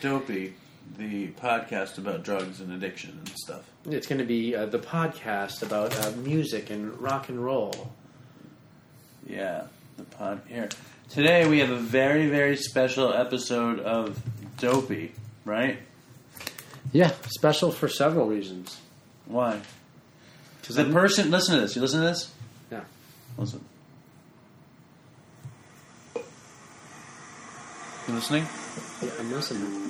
Dopey, the podcast about drugs and addiction and stuff. It's going to be uh, the podcast about uh, music and rock and roll. Yeah, the pod here. Today we have a very, very special episode of Dopey, right? Yeah, special for several reasons. Why? Because the person, listen to this. You listen to this? Yeah. Listen. You listening? Yeah, I'm listening.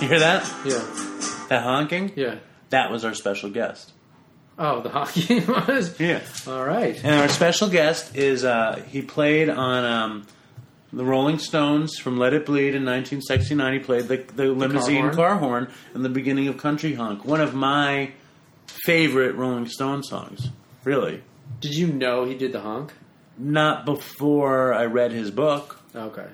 You hear that? Yeah, That honking? yeah. That was our special guest. Oh, the hockey was. Yeah. All right. And our special guest is uh, he played on um, the Rolling Stones from Let It Bleed in 1969. He played the, the limousine horn. car horn in the beginning of Country Honk, one of my favorite Rolling Stone songs. Really, Did you know he did the honk? not before I read his book, Okay.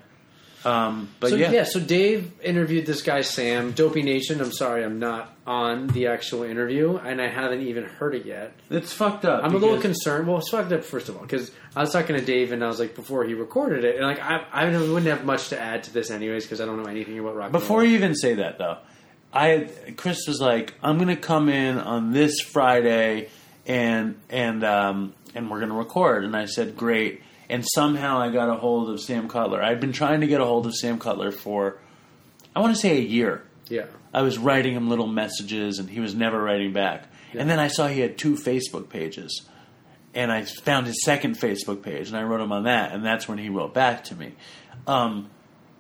um, but so yeah. so Dave interviewed this guy Sam, Dopey Nation. I'm sorry, I'm not on the actual interview, and I haven't even heard it yet. it's fucked up. I'm a little because- concerned. Well, it's fucked up first of all because I was talking to Dave and I was like before he recorded it, and like I, I wouldn't have much to add to this anyways because I don't know anything about rock. and Before roll. you even say that, though, I Chris was like, "I'm going to come in on this Friday, and and um, and we're going to record." And I said, "Great." And somehow I got a hold of Sam Cutler. I'd been trying to get a hold of Sam Cutler for, I want to say, a year. yeah, I was writing him little messages, and he was never writing back. And then I saw he had two Facebook pages, and I found his second Facebook page, and I wrote him on that, and that's when he wrote back to me. Um,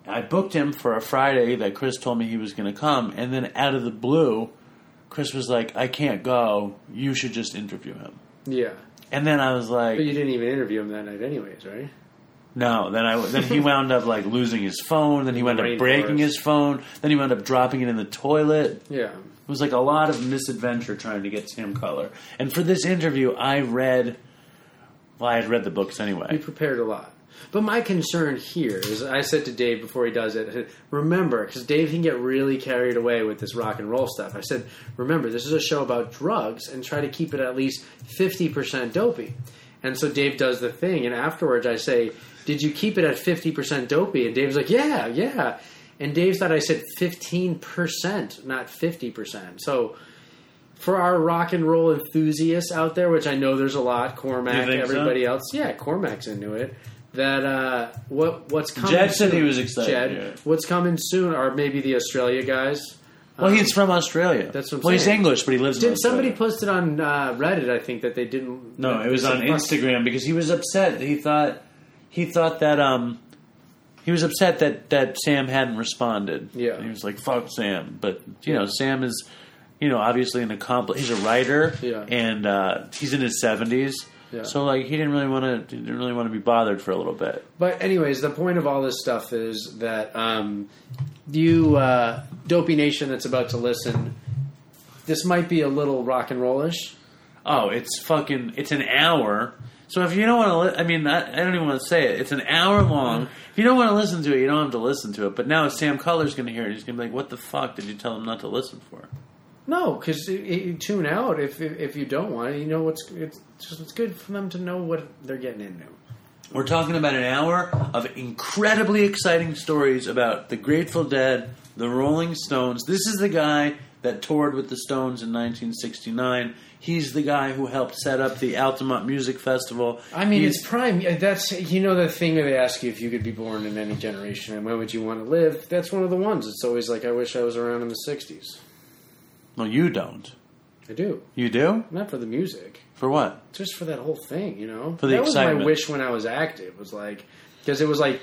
I booked him for a Friday that Chris told me he was going to come, and then out of the blue, Chris was like, "I can't go. You should just interview him." yeah. And then I was like, But you didn't even interview him that night, anyways, right? No, then I then he wound up like losing his phone. Then he wound up breaking his phone. Then he wound up dropping it in the toilet. Yeah, It was like a lot of misadventure trying to get Tim Cutler. And for this interview, I read. Well, I had read the books you anyway. prepared a lot. But my concern here is, I said to Dave before he does it, I said, remember, because Dave can get really carried away with this rock and roll stuff. I said, remember, this is a show about drugs, and try to keep it at least fifty percent dopey. And so Dave does the thing, and afterwards I say, "Did you keep it at fifty percent dopey?" And Dave's like, "Yeah, yeah." And Dave thought I said fifteen percent, not fifty percent. So for our rock and roll enthusiasts out there, which I know there's a lot, Cormac, think so? everybody else, yeah, Cormac's into it. That uh, what what's coming? Jed said he was excited, Jed, yeah. what's coming soon? are maybe the Australia guys. Well, he's from Australia. That's what I'm well, he's. English, but he lives Did Australia. somebody posted on uh, Reddit? I think that they didn't. No, it was on. Instagram because he was upset. He thought he thought that um he was upset that that Sam hadn't responded. Yeah. And he was like fuck Sam, but you know Sam is you know obviously an accomplished. He's a writer. Yeah. and uh, he's in his seventies. Yeah. So like he didn't really want to didn't really want to be bothered for a little bit. But anyways, the point of all this stuff is that um, you, uh, Dopey Nation, that's about to listen, this might be a little rock and rollish. Oh, it's fucking it's an hour. So if you don't want to, li- I mean, I, I don't even want to say it. It's an hour long. If you don't want to listen to it, you don't have to listen to it. But now Sam Cutler's going to hear it. He's going to be like, "What the fuck did you tell him not to listen for?" No, because you tune out if if you don't want it. You know what's it's just it's good for them to know what they're getting into. We're talking about an hour of incredibly exciting stories about the Grateful Dead, the Rolling Stones. This is the guy that toured with the Stones in 1969. He's the guy who helped set up the Altamont Music Festival. I mean, He's- it's prime. That's you know the thing where they ask you if you could be born in any generation and when would you want to live. That's one of the ones. It's always like I wish I was around in the '60s. Well, you don't. I do You do not for the music. for what? just for that whole thing, you know. For the that was my wish when I was active. Was like because it was like,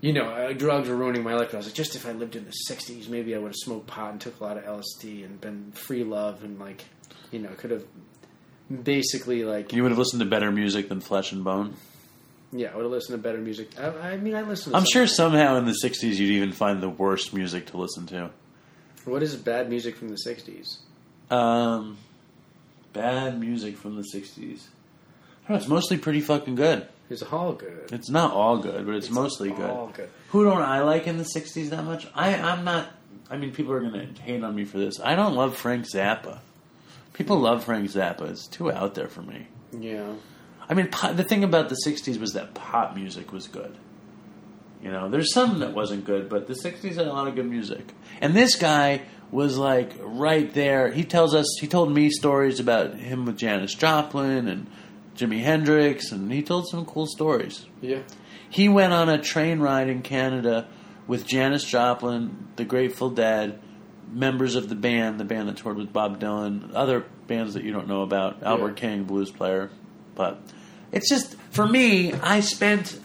you know, uh, drugs were ruining my life. I was like, just if I lived in the '60s, maybe I would have smoked pot and took a lot of LSD and been free love and like, you know, could have basically like, You would have listened to better music than Flesh and Bone. yeah, I would have listened to better music. I, I mean, I listened. To I'm sure somehow in the 60s you'd even find the worst music to listen to. What is bad music from the '60s? Um, bad music from the 60s. I don't know, it's mostly pretty fucking good. It's all good. It's not all good, but it's, mostly good. All good. Who don't I like in the 60s that much? I, I'm not. I mean, people are going to hate on me for this. I don't love Frank Zappa. People love Frank Zappa. It's too out there for me. Yeah. I mean, pop, the thing about the '60s was that pop music was good. You know, there's some that wasn't good, but the '60s had a lot of good music. And this guy was like right there. He tells us. He told me stories about him with Janis Joplin and Jimi Hendrix, and he told some cool stories. Yeah. He went on a train ride in Canada with Janis Joplin, the Grateful Dead, members of the band, the band that toured with Bob Dylan, other bands that you don't know about, Albert King, blues player. But it's just, for me, I spent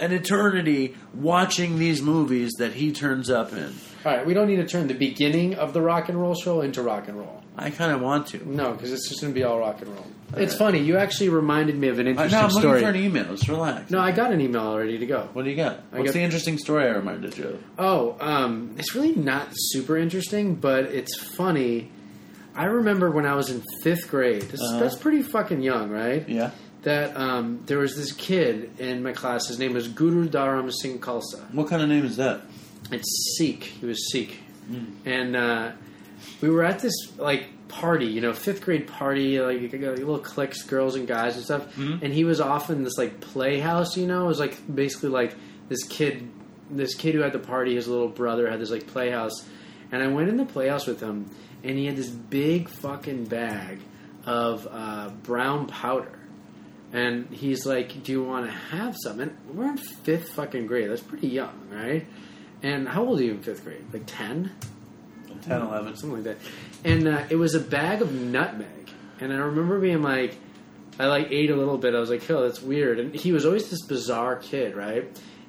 an eternity watching these movies that he turns up in. All right, we don't need to turn the beginning of the rock and roll show into rock and roll. I kind of want to. No, because it's just going to be all rock and roll. it's funny. You actually reminded me of an Uh, interesting no, I'm looking for an email. Just relax. no, I got an email already to go. What do you got? I What's got- the interesting story I reminded you of? Oh, um, it's really not super interesting, but it's funny. I remember when I was in fifth grade. This, Uh-huh. That's pretty fucking young, right? Yeah. That um, there was this kid in my class. His name was Guru Dharam Singh Khalsa. What kind of name is that? It's Sikh. He was Sikh, and uh, we were at this like party, you know, fifth grade party, like you little cliques, girls and guys and stuff. And he was off in this like playhouse, you know. It was like basically like this kid, this kid who had the party. His little brother had this like playhouse, and I went in the playhouse with him, and he had this big fucking bag of uh, brown powder. And he's like, "Do you want to have some?" And we're in fifth fucking grade. That's pretty young, right? And how old are you in fifth grade? Like ten, 10, 11. something like that. And uh, it was a bag of nutmeg. And I remember being like, I like ate a little bit. I was like, "Oh, that's weird." And he was always this bizarre kid, right?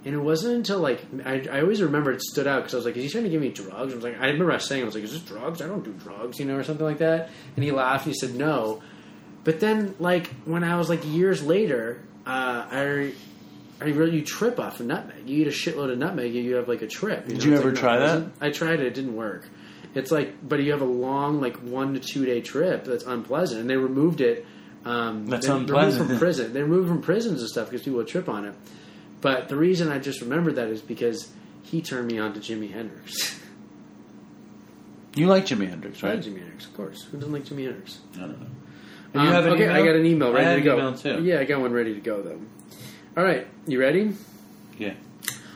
And it wasn't until like I, I always remember it stood out because I was like, "Is he trying to give me drugs?" I was like, I remember saying, "I was like, is this drugs? I don't do drugs," you know, or something like that. And he laughed and he said, "No." But then, like when I was like years later, uh, I I really you trip off of nutmeg. You eat a shitload of nutmeg, and you have like a trip. Did know? you It's ever like, try that? pleasant. I tried it. It didn't work. It's like, but you have a long, like one to two day trip that's unpleasant, and they removed it. Um, That's they removed unpleasant. from prison. They removed from prisons and stuff because people would trip on it. But the reason I just remembered that is because he turned me on to Jimi Hendrix. You like Jimi Hendrix, I right? like Jimi Hendrix, of course. Who doesn't like Jimi Hendrix? I don't know. Um, you have an okay, email? I got an email I ready had to an go. email, too. Yeah, I got one ready to go though. All right, you ready? Yeah.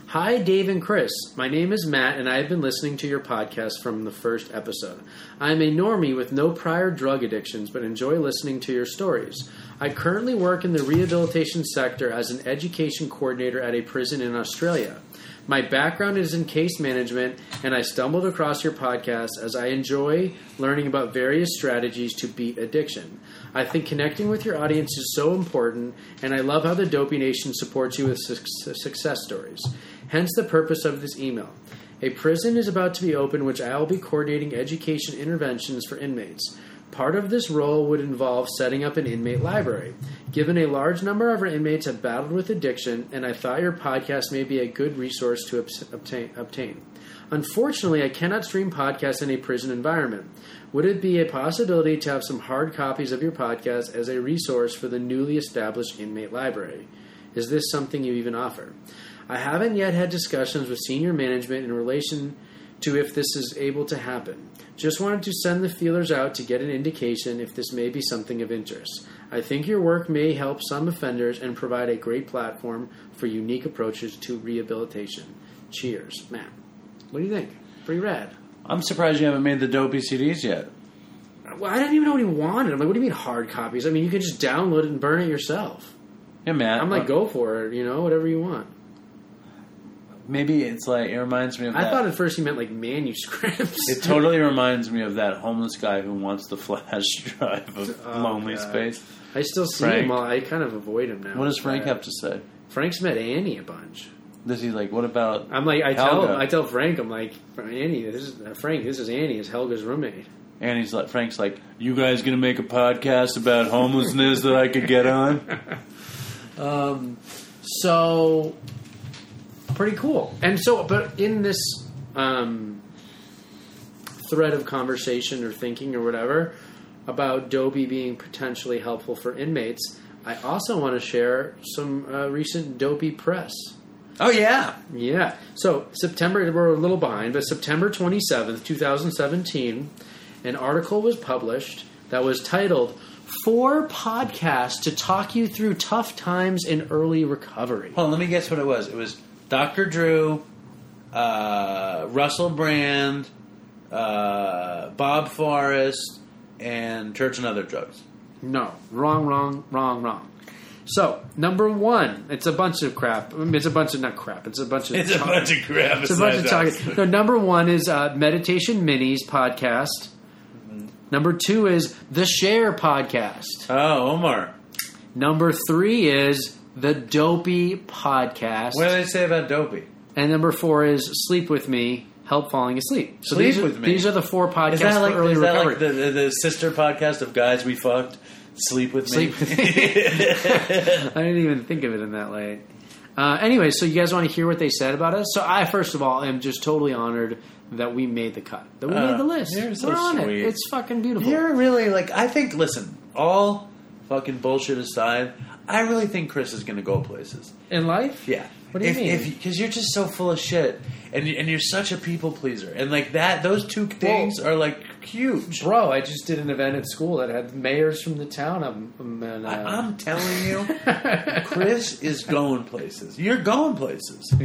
Hi, Dave and Chris. My name is Matt, and I have been listening to your podcast from the first episode. I am a normie with no prior drug addictions, but enjoy listening to your stories. I currently work in the rehabilitation sector as an education coordinator at a prison in Australia. My background is in case management, and I stumbled across your podcast as I enjoy learning about various strategies to beat addiction. I think connecting with your audience is so important, and I love how the Dopey Nation supports you with suc- success stories. Hence the purpose of this email. A prison is about to be opened, which I will be coordinating education interventions for inmates. Part of this role would involve setting up an inmate library. Given a large number of our inmates have battled with addiction, and I thought your podcast may be a good resource to obtain. obtain. Unfortunately, I cannot stream podcasts in a prison environment. Would it be a possibility to have some hard copies of your podcast as a resource for the newly established inmate library? Is this something you even offer? I haven't yet had discussions with senior management in relation to if this is able to happen. Just wanted to send the feelers out to get an indication if this may be something of interest. I think your work may help some offenders and provide a great platform for unique approaches to rehabilitation. Cheers, Matt. What do you think? Pretty rad. I'm surprised you haven't made the dopey CDs yet. Well, I didn't even know what he wanted. I'm like, what do you mean hard copies? I mean, you can just download it and burn it yourself. Yeah, Matt. I'm like, uh, go for it, you know, whatever you want. Maybe it's like it reminds me of. I that. thought at first he meant like manuscripts. It totally reminds me of that homeless guy who wants the flash drive of Oh, Lonely God. Space. I still see Frank. him. Well, I kind of avoid him now. What does Frank Uh, have to say? Frank's met Annie a bunch. Does he like? What about? I'm like, I tell, Helga. I tell Frank, I'm like, Annie, this is uh, Frank. This is Annie, is Helga's roommate. And he's like, Frank's like, you guys gonna make a podcast about homelessness that I could get on? Um, so pretty cool. And so, but in this um, thread of conversation or thinking or whatever about Dopey being potentially helpful for inmates, I also want to share some uh, recent Dopey press. Oh yeah, Yeah. So September, we're a little behind, but September 27th, 2017, an article was published that was titled Four Podcasts to Talk You Through Tough Times in Early Recovery. On, let me guess what it was. It was Dr. Drew, uh, Russell Brand, uh, Bob Forrest, and Church and Other Drugs. No, wrong, wrong, wrong, wrong. So, number one, it's a bunch of crap. It's a bunch of, not crap, it's a bunch of. It's a bunch of crap. It's a bunch of talking. No, number one is uh, Meditation Minis podcast. Number two is the Share podcast. Oh, Omar. Number three is the Dopey podcast. What do they say about Dopey? and number four is Sleep with Me, Help Falling Asleep. So Sleep these are, with Me? These are the four podcasts Is that like, for early is that recovery. like the, the, the sister podcast of guys we fucked? Sleep with me. Sleep with me. I didn't even think of it in that way. Uh, anyway, so you guys want to hear what they said about us? So I, first of all, am just totally honored that we made the cut, that we Uh, made the list. you're so We're on sweet. it. It's fucking beautiful. You're really like I think. Listen, all fucking bullshit aside, I really think Chris is going to go places. in life. Yeah. What do you if, mean? Because you're just so full of shit, and you- and you're such a people pleaser, and like that, those two things are like huge. Bro, I just did an event at school that had mayors from the town. Um, um, and, uh, I, I'm telling you, Chris is going places. You're going places.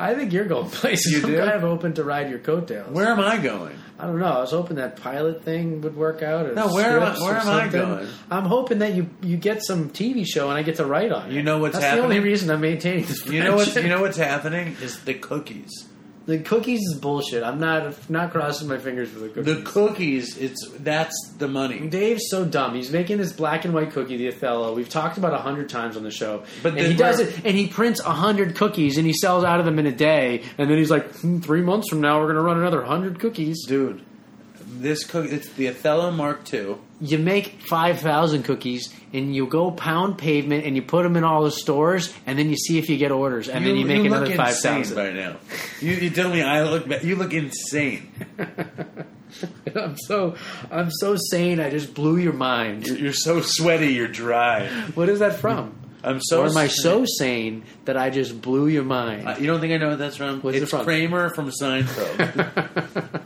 I think you're going places. You I'm do? kind of open to ride your coattails. Where am I going? I don't know. I was hoping that pilot thing would work out. No, where am I- where am I going? I'm hoping that you you get some TV show and I get to write on it. You know what's That's the only reason I'm maintaining this. You know what's you know what's happening is the cookies. The cookies is bullshit. I'm not not crossing my fingers for the cookies. The cookies, it's that's the money. Dave's so dumb. He's making this black and white cookie, the Othello. We've talked about a hundred times on the show. But and he does it, and he prints a hundred cookies, and he sells out of them in a day. And then he's like, hmm, three months from now, we're going to run another hundred cookies. Dude, this cookie. It's the Othello Mark II. You make five thousand cookies, and you go pound pavement, and you put them in all the stores, and then you see if you get orders, and then you make look another five insane right now. You, you tell me I look. You look insane. I'm so I'm so sane. I just blew your mind. You're, you're so sweaty, you're dry. What is that from? I'm so or am I so sane that I just blew your mind? Uh, you don't think I know what that's from? What's it it's from? Kramer from Seinfeld.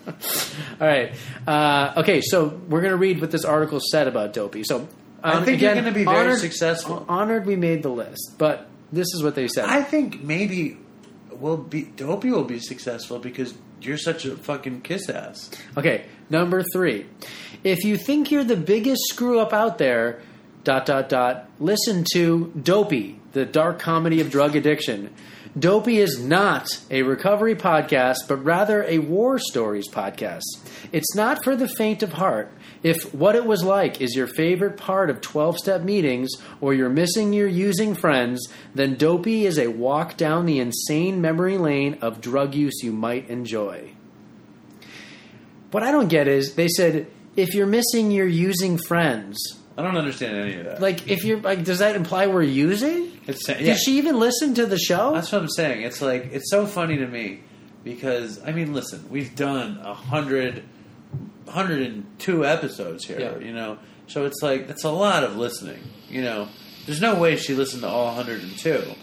All right. Uh, okay, so we're going to read what this article said about Dopey. So I um, think you're gonna be very honored- successful. Honored we made the list, but this is what they said. I think maybe we'll be Dopey will be successful because you're such a fucking kiss ass. Okay, number three. If you think you're the biggest screw up out there, dot dot dot, listen to Dopey, the dark comedy of drug addiction. Dopey is not a recovery podcast, but rather a war stories podcast. It's not for the faint of heart. If what it was like is your favorite part of 12 step meetings or you're missing your using friends, then Dopey is a walk down the insane memory lane of drug use you might enjoy. What I don't get is they said if you're missing your using friends, I don't understand any of that. like if you're like, does that imply we're using? It's yeah. Did she even listen to the show? That's what I'm saying. It's like it's so funny to me because I mean, listen, we've done a hundred, hundred and two episodes here. Yeah. You know, so it's like that's a lot of listening. You know, there's no way she listened to all 102,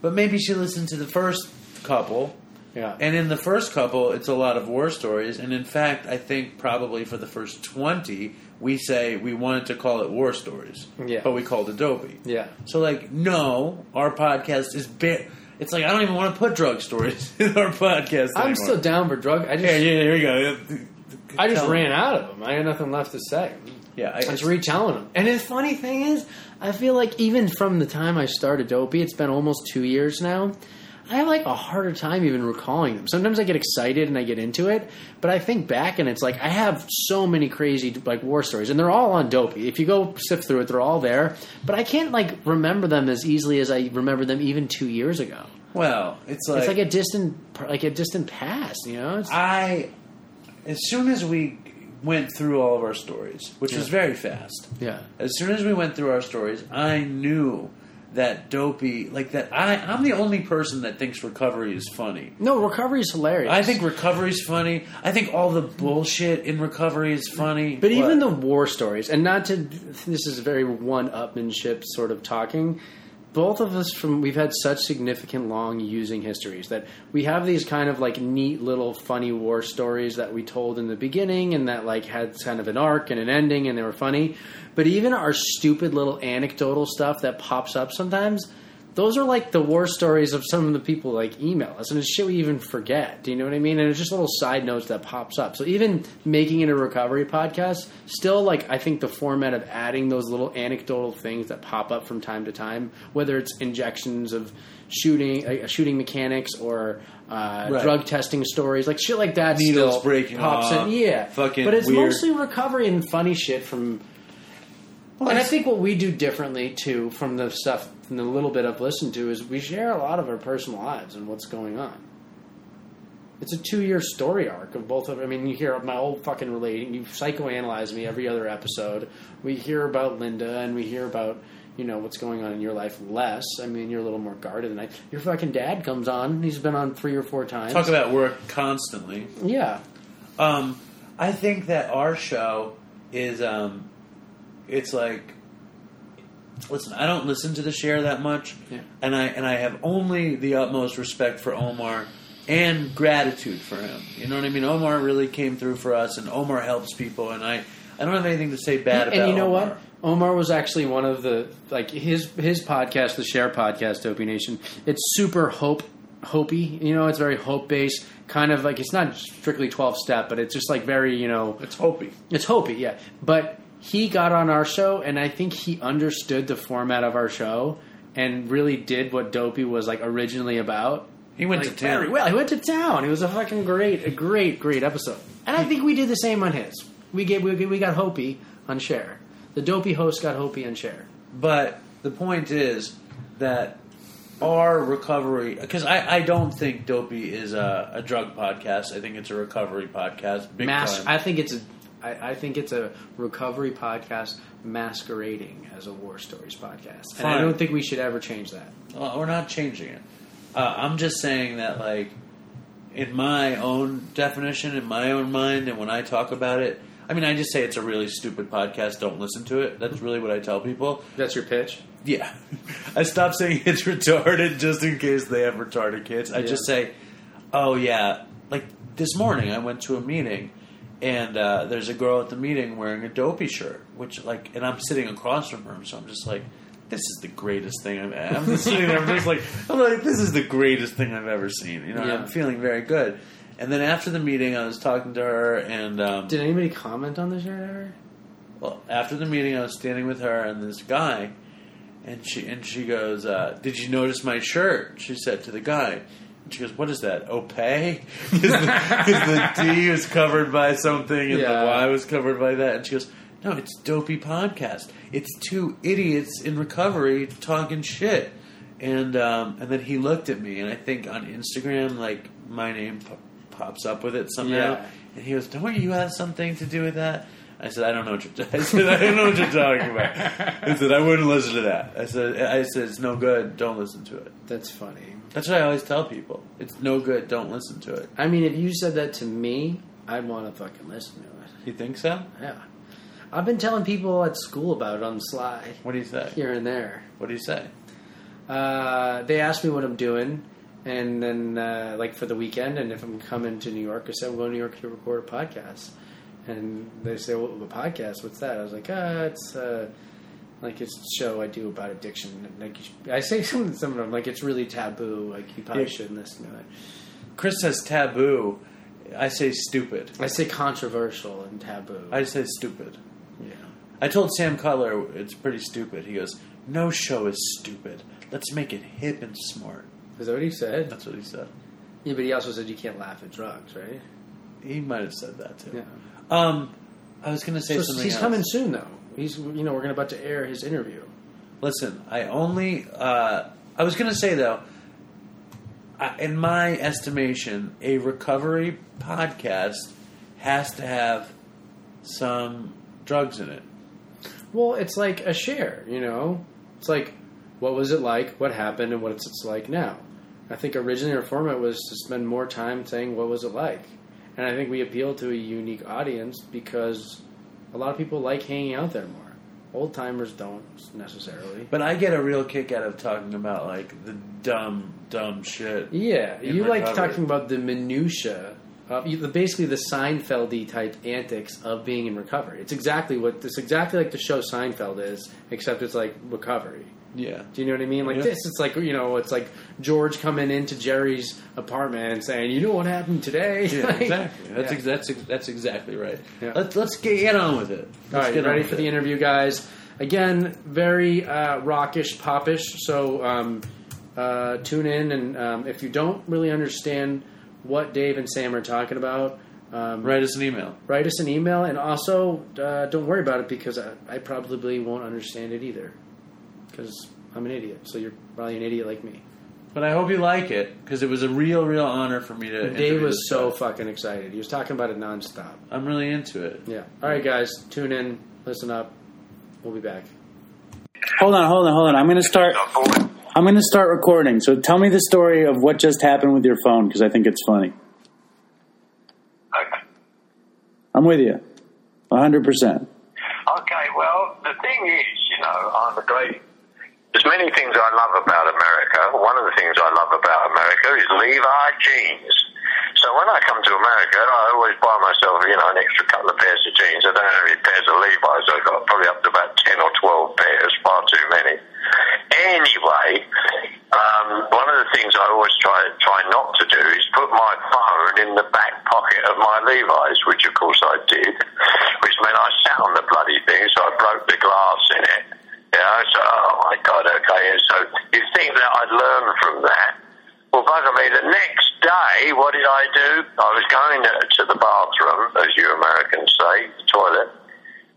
but maybe she listened to the first couple. Yeah. And in the first couple, it's a lot of war stories. And in fact, I think probably for the first 20, we say we wanted to call it war stories. Yeah. But we called it Dopey. Yeah. So, like, no, our podcast is bit. It's like I don't even want to put drug stories in our podcast. I'm anymore. still down for drug. I just Yeah, yeah, here we go. I just Tell- ran out of them. I had nothing left to say. Yeah, I, I was retelling them. And the funny thing is, I feel like even from the time I started Dopey, it's been almost two years now. I have like a harder time even recalling them. Sometimes I get excited and I get into it, but I think back and it's like I have so many crazy like war stories, and they're all on Dopey. If you go sift through it, they're all there. But I can't like remember them as easily as I remember them even two years ago. well, it's like, It's like a distant, like a distant past, you know. It's, I. As soon as we went through all of our stories, which was very fast, yeah, as soon as we went through our stories, I knew that dopey, like that. I, I'm the only person that thinks recovery is funny. no, recovery is hilarious. I think recovery's funny. I think all the bullshit in recovery is funny. But even the war stories, and not to this is very one upmanship sort of talking. Both of us from we've had such significant long using histories that we have these kind of like neat little funny war stories that we told in the beginning and that like had kind of an arc and an ending and they were funny. But even our stupid little anecdotal stuff that pops up sometimes those are like the war stories of some of the people like email us and it's shit we even forget do you know what i mean? And it's just little side notes that pops up. So even making it a recovery podcast still like i think the format of adding those little anecdotal things that pop up from time to time whether it's injections of shooting uh, shooting mechanics or uh, Right. drug testing stories like shit like that Needles still breaking pops off, in yeah. Fucking but it's weird- mostly recovery and funny shit from and I think what we do differently too from the stuff from the little bit I've listened to is we share a lot of our personal lives and what's going on. It's a two year story arc of both of I mean you hear my old fucking relating you psychoanalyze me every other episode. We hear about Linda and we hear about you know what's going on in your life less. I mean you're a little more guarded than I your fucking dad comes on. He's been on three or four times. Talk about work constantly. yeah. Um, I think that our show is um, it's like listen, I don't listen to the share that much, Yeah. and I and I have only the utmost respect for Omar and gratitude for him. You know what I mean? Omar really came through for us, and Omar helps people, and I I don't have anything to say bad about. and you know Omar. what? Omar was actually one of the like his his podcast, the Share Podcast, Dopey Nation. It's super hope hopey. You know, it's very hope based. Kind of like it's not strictly twelve step, but it's just like very you know It's hopey. it's hopey. Yeah, but he got on our show, and I think he understood the format of our show and really did what Dopey was like originally about. He went Like, to town. very well. He went to town. It was a fucking great, a great, great episode. And I think we did the same on his. We gave we, we got hopey on Share. The dopey host got hopey on Share. But the point is that our recovery, because I, I don't think Dopey is a, a drug podcast. I think it's a recovery podcast. Big Mas-. I think it's a, I, I think it's a recovery podcast masquerading as a war stories podcast, and I don't think we should ever change that. Well, we're not changing it. Uh, I'm just saying that, like, in my own definition, in my own mind, and when I talk about it, I mean, I just say it's a really stupid podcast. Don't listen to it. That's really what I tell people. That's your pitch. Yeah. I stop saying it's retarded just in case they have retarded kids. I Yeah. just say, oh, yeah. Like this morning, I went to a meeting, and uh, there's a girl at the meeting wearing a dopey shirt, which, like, and I'm sitting across from her, so I'm just like, this is the greatest thing I've I'm just sitting there, I'm just like, I'm like, this is the greatest thing I've ever seen. You know, Yeah. I'm feeling very good. And then after the meeting, I was talking to her, and um, Did anybody comment on the shirt ever? well, after the meeting, I was standing with her and this guy, and she and she goes, uh, "Did you notice my shirt?" She said to the guy. She goes, "What is that? Opay?" Because the, D was covered by something and Yeah. the Y was covered by that. And she goes, "No, it's Dopey Podcast. It's two idiots in recovery talking shit." And um, and then he looked at me, and I think on Instagram, like my name po- pops up with it somehow. Yeah. And he goes, "Don't you have something to do with that?" I said, "I don't know what you're." I said, "I don't know what you're talking about." I said, "I wouldn't listen to that." I said, "I said it's no good. Don't listen to it." That's funny. That's what I always tell people. It's no good. Don't listen to it. I mean, if you said that to me, I'd want to fucking listen to it. You think so? Yeah. I've been telling people at school about it on the sly, What do you say? here and there. What do you say? Uh, they asked me what I'm doing, and then uh, like for the weekend, and if I'm coming to New York, I said I'm going to New York to record a podcast. And they say, "Well, a podcast? What's that?" I was like, "Ah, it's uh, like it's a show I do about addiction." Like you should- I say some some of them like it's really taboo. Like you probably Yeah. shouldn't listen to it. Chris says taboo. I say stupid. I say controversial and taboo. I say stupid. yeah. I told Sam Cutler it's pretty stupid. He goes, "No show is stupid. Let's make it hip and smart." Is that what he said? That's what he said. Yeah, but he also said you can't laugh at drugs, right? He might have said that too. Yeah. Um, I was going to say So something. he's else. coming soon, though. He's you know we're gonna about to air his interview. Listen, I only. Uh, I was going to say though, I, in my estimation, a recovery podcast has to have some drugs in it. Well, it's like a share, you know. It's like what was it like, what happened, and what it's it's like now. I think originally our format was to spend more time saying what was it like, and I think we appeal to a unique audience because a lot of people like hanging out there more. Old timers don't necessarily. But I get a real kick out of talking about like the dumb, dumb shit. Yeah, you like recovery. talking about the minutia. Uh, the- basically, the Seinfeldy type antics of being in recovery. It's exactly what it's exactly like the show Seinfeld is, except it's like recovery. Yeah. Do you know what I mean? Like Yeah. this, it's like you know, it's like George coming into Jerry's apartment and saying, "You know what happened today?" Yeah, Like- exactly. That's Yeah. ex- that's ex- that's exactly right. Yeah. Let's let's get, get on with it. All Let's right, get ready for the interview, guys? Again, very uh, rockish, popish. So um, uh, tune in, and um, if you don't really understand what Dave and Sam are talking about, um, Write us an email. write us an email, and also uh, don't worry about it because I, I probably won't understand it either because I'm an idiot. So you're probably an idiot like me. But I hope you like it because it was a real, real honor for me to. Dave was so guy. fucking excited. He was talking about it nonstop. I'm really into it. Yeah. All right, guys, tune in, listen up. We'll be back. Hold on, hold on, hold on. I'm going to start. I'm going to start recording. So tell me the story of what just happened with your phone because I think it's funny. Okay. I'm with you, 100. percent Okay, well, the thing is, you know, I'm a great. There's many things I love about America. One of the things I love about America is Levi jeans. So when I come to America, I always buy myself, you know, an extra couple of pairs of jeans. I don't have any pairs of Levi's. I've got probably up to about 10 or 12 pairs, far too many. Anyway, um, one of the things I always try try not to do is put my phone in the back pocket of my Levi's, which of course I did, which meant I sat on the bloody thing, so I broke the glass in it. You know, so oh my god, okay. And so you think that I'd learn from that? Well, bugger me. The next day, what did I do? I was going to, to the bathroom, as you Americans say, the toilet.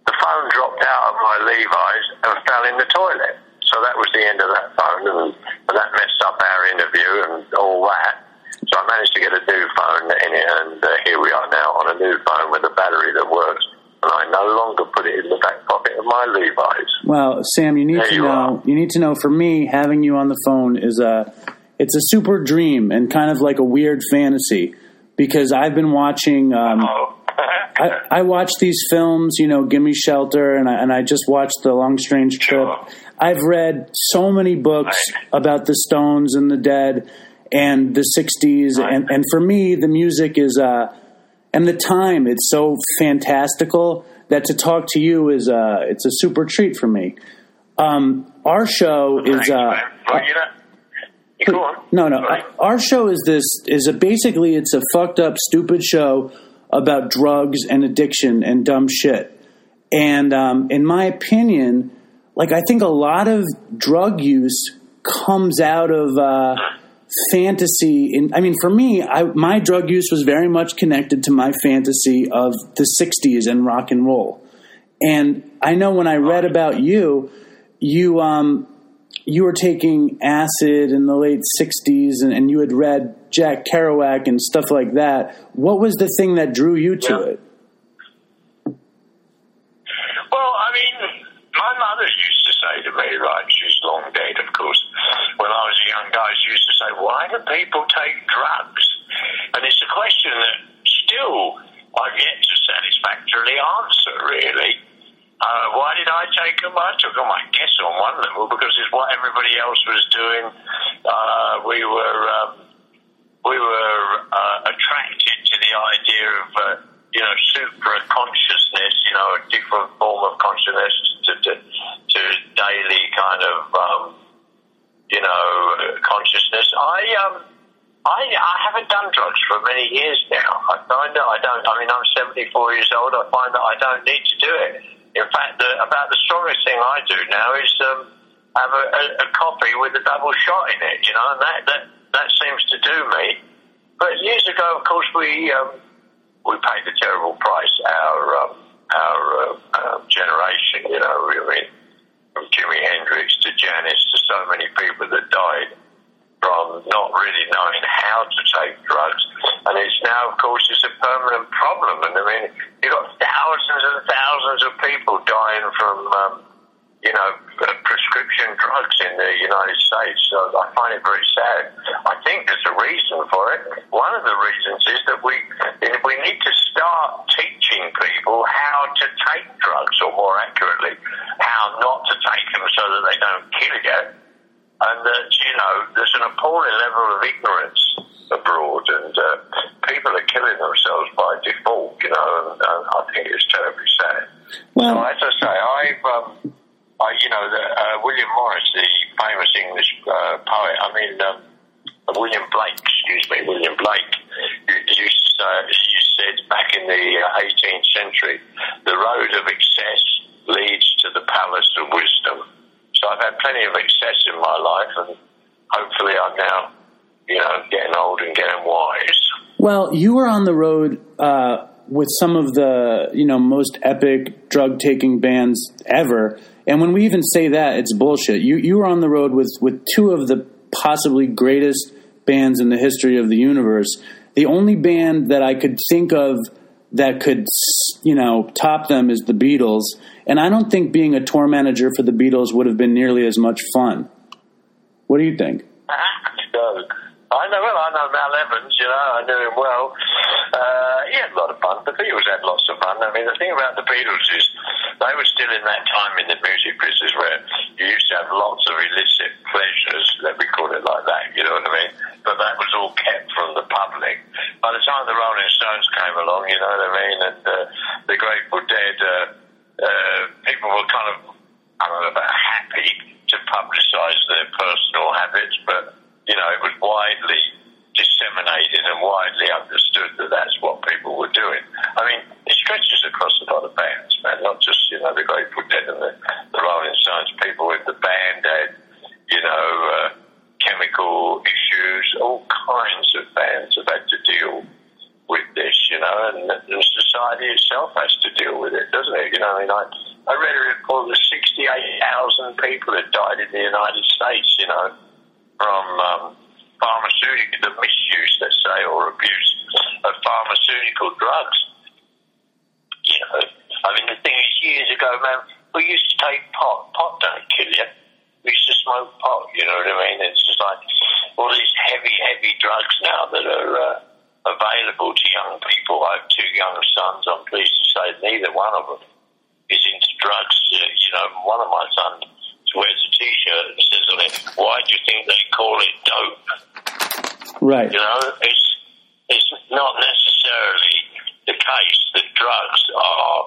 The phone dropped out of my Levi's and fell in the toilet. So that was the end of that phone, and, and that messed up our interview and all that. So I managed to get a new phone in it, and uh, here we are now on a new phone with a battery that works. And I no longer put it in the back pocket of my Levi's. Well, Sam, you need There to you know. are. You need to know. For me, having you on the phone is a. It's a super dream and kind of like a weird fantasy because I've been watching. Um. I, I watch these films, you know, Gimme Shelter, and I, and I just watched The Long Strange Trip. Sure. I've read so many books Right. about the Stones and the Dead and the 60s, Right. and, and for me, the music is, uh, and the time, it's so fantastical that to talk to you is, uh, it's a super treat for me. Um, our show is, uh, you know, you go on. no, no. Our show is this is a basically it's a fucked up, stupid show about drugs and addiction and dumb shit. And um, in my opinion, like I think a lot of drug use comes out of uh, fantasy. In I mean, for me, I, my drug use was very much connected to my fantasy of the '60s and rock and roll. And I know when I read about you, you um, you were taking acid in the late 60s and, and you had read Jack Kerouac and stuff like that. What was the thing that drew you to Yeah. it? Well, I mean, my mother used to say to me, right, she's long dead, of course, when I was a young guy, she used to say, why do people take drugs? And it's a question that still I've yet to satisfactorily answer, really. Uh, why did I take them? I took them, I guess, on one level because it's what everybody else was doing. Uh, we were um, we were uh, attracted to the idea of uh, you know supra consciousness, you know, a different form of consciousness to to, to daily kind of um, you know consciousness. I um. I, I haven't done drugs for many years now. I find that I don't. I mean, I'm 74 years old. I find that I don't need to do it. In fact, the, about the strongest thing I do now is um, have a, a, a coffee with a double shot in it. You know, and that that that seems to do me. But years ago, of course, we um, we paid a terrible price. Our um, our uh, uh, generation, you know, I mean, from Jimi Hendrix to Janis to so many people that died from not really knowing how to take drugs. And it's now, of course, it's a permanent problem. And I mean, you've got thousands and thousands of people dying from, um, you know, prescription drugs in the United States. So I find it very sad. I think there's a reason for it. One of the reasons is that we we need to start teaching people how to take drugs, or more accurately, how not to take them so that they don't kill you. And that, you know, there's an appalling level of ignorance abroad, and uh, people are killing themselves by default, you know, and, and I think it's terribly sad. Well- so, as I say, I've, um, I, you know, the, uh, William Morris, the famous English uh, poet, I mean, um, William Blake, excuse me, William Blake, you said back in the uh, 18th century, the road of excess leads to the palace of wisdom. So I've had plenty of excess in my life, and hopefully I'm now, you know, getting old and getting wise. Well, you were on the road uh, with some of the you know most epic drug taking bands ever, and when we even say that, it's bullshit. You you were on the road with with two of the possibly greatest bands in the history of the universe. The only band that I could think of that could you know top them is the Beatles, and I don't think being a tour manager for the Beatles would have been nearly as much fun. What do you think? I know, well, I know Mal Evans, you know, I knew him well. Uh, he had a lot of fun. The Beatles had lots of fun. I mean, the thing about the Beatles is they were still in that time in the music business where you used to have lots of illicit pleasures, let me call it like that, you know what I mean? But that was all kept from the public. By the time the Rolling Stones came along, you know what I mean, and uh, the Grateful Dead, uh, uh, people were kind of, I don't know about happy to publicise their personal habits, but you know, it was widely disseminated and widely understood that that's what people were doing. I mean, stretches across a lot of bands, man, not just, you know, the Grateful Dead and the, the Rolling Stones. People with the band had, you know, uh, chemical issues, all kinds of bands have had to deal with this, you know, and, and society itself has to deal with it, doesn't it? You know, I mean, I, I read a report that 68,000 people had died in the United States, you know, from um, pharmaceutical, the misuse, let's say, or abuse of pharmaceutical drugs. You know, I mean, the thing is, years ago, man, we used to take pot. Pot don't kill you. We used to smoke pot, you know what I mean? It's just like all these heavy, heavy drugs now that are uh, available to young people. I have two young sons. I'm pleased to say neither one of them is into drugs. Uh, you know, one of my sons wears a T-shirt and says on it, "Why do you think they call it dope?" Right. You know, it's it's not necessarily the case that drugs are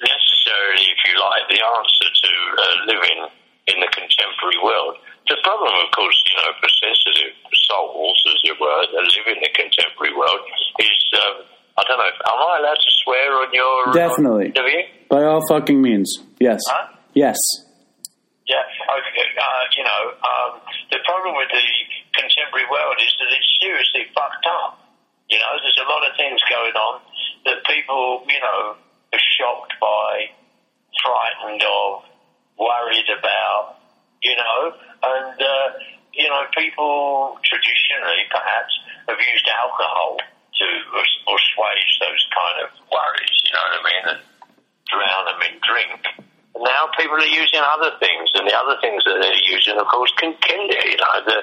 necessarily, if you like, the answer to uh, living in the contemporary world. The problem, of course, you know, for sensitive souls, as it were, that live in the contemporary world, is um, I don't know. Am I allowed to swear on your Definitely. On interview? By all fucking means. Yes. Huh? Yes. Yeah, okay. Uh, you know, um, the problem with the contemporary world is that it's seriously fucked up. You know, there's a lot of things going on that people, you know, are shocked by, frightened of, worried about, you know, and, uh, you know, people traditionally perhaps have used alcohol to assuage those kind of worries, you know what I mean, and drown them in drink. Now people are using other things, and the other things that they're using, of course, can kill you. You know the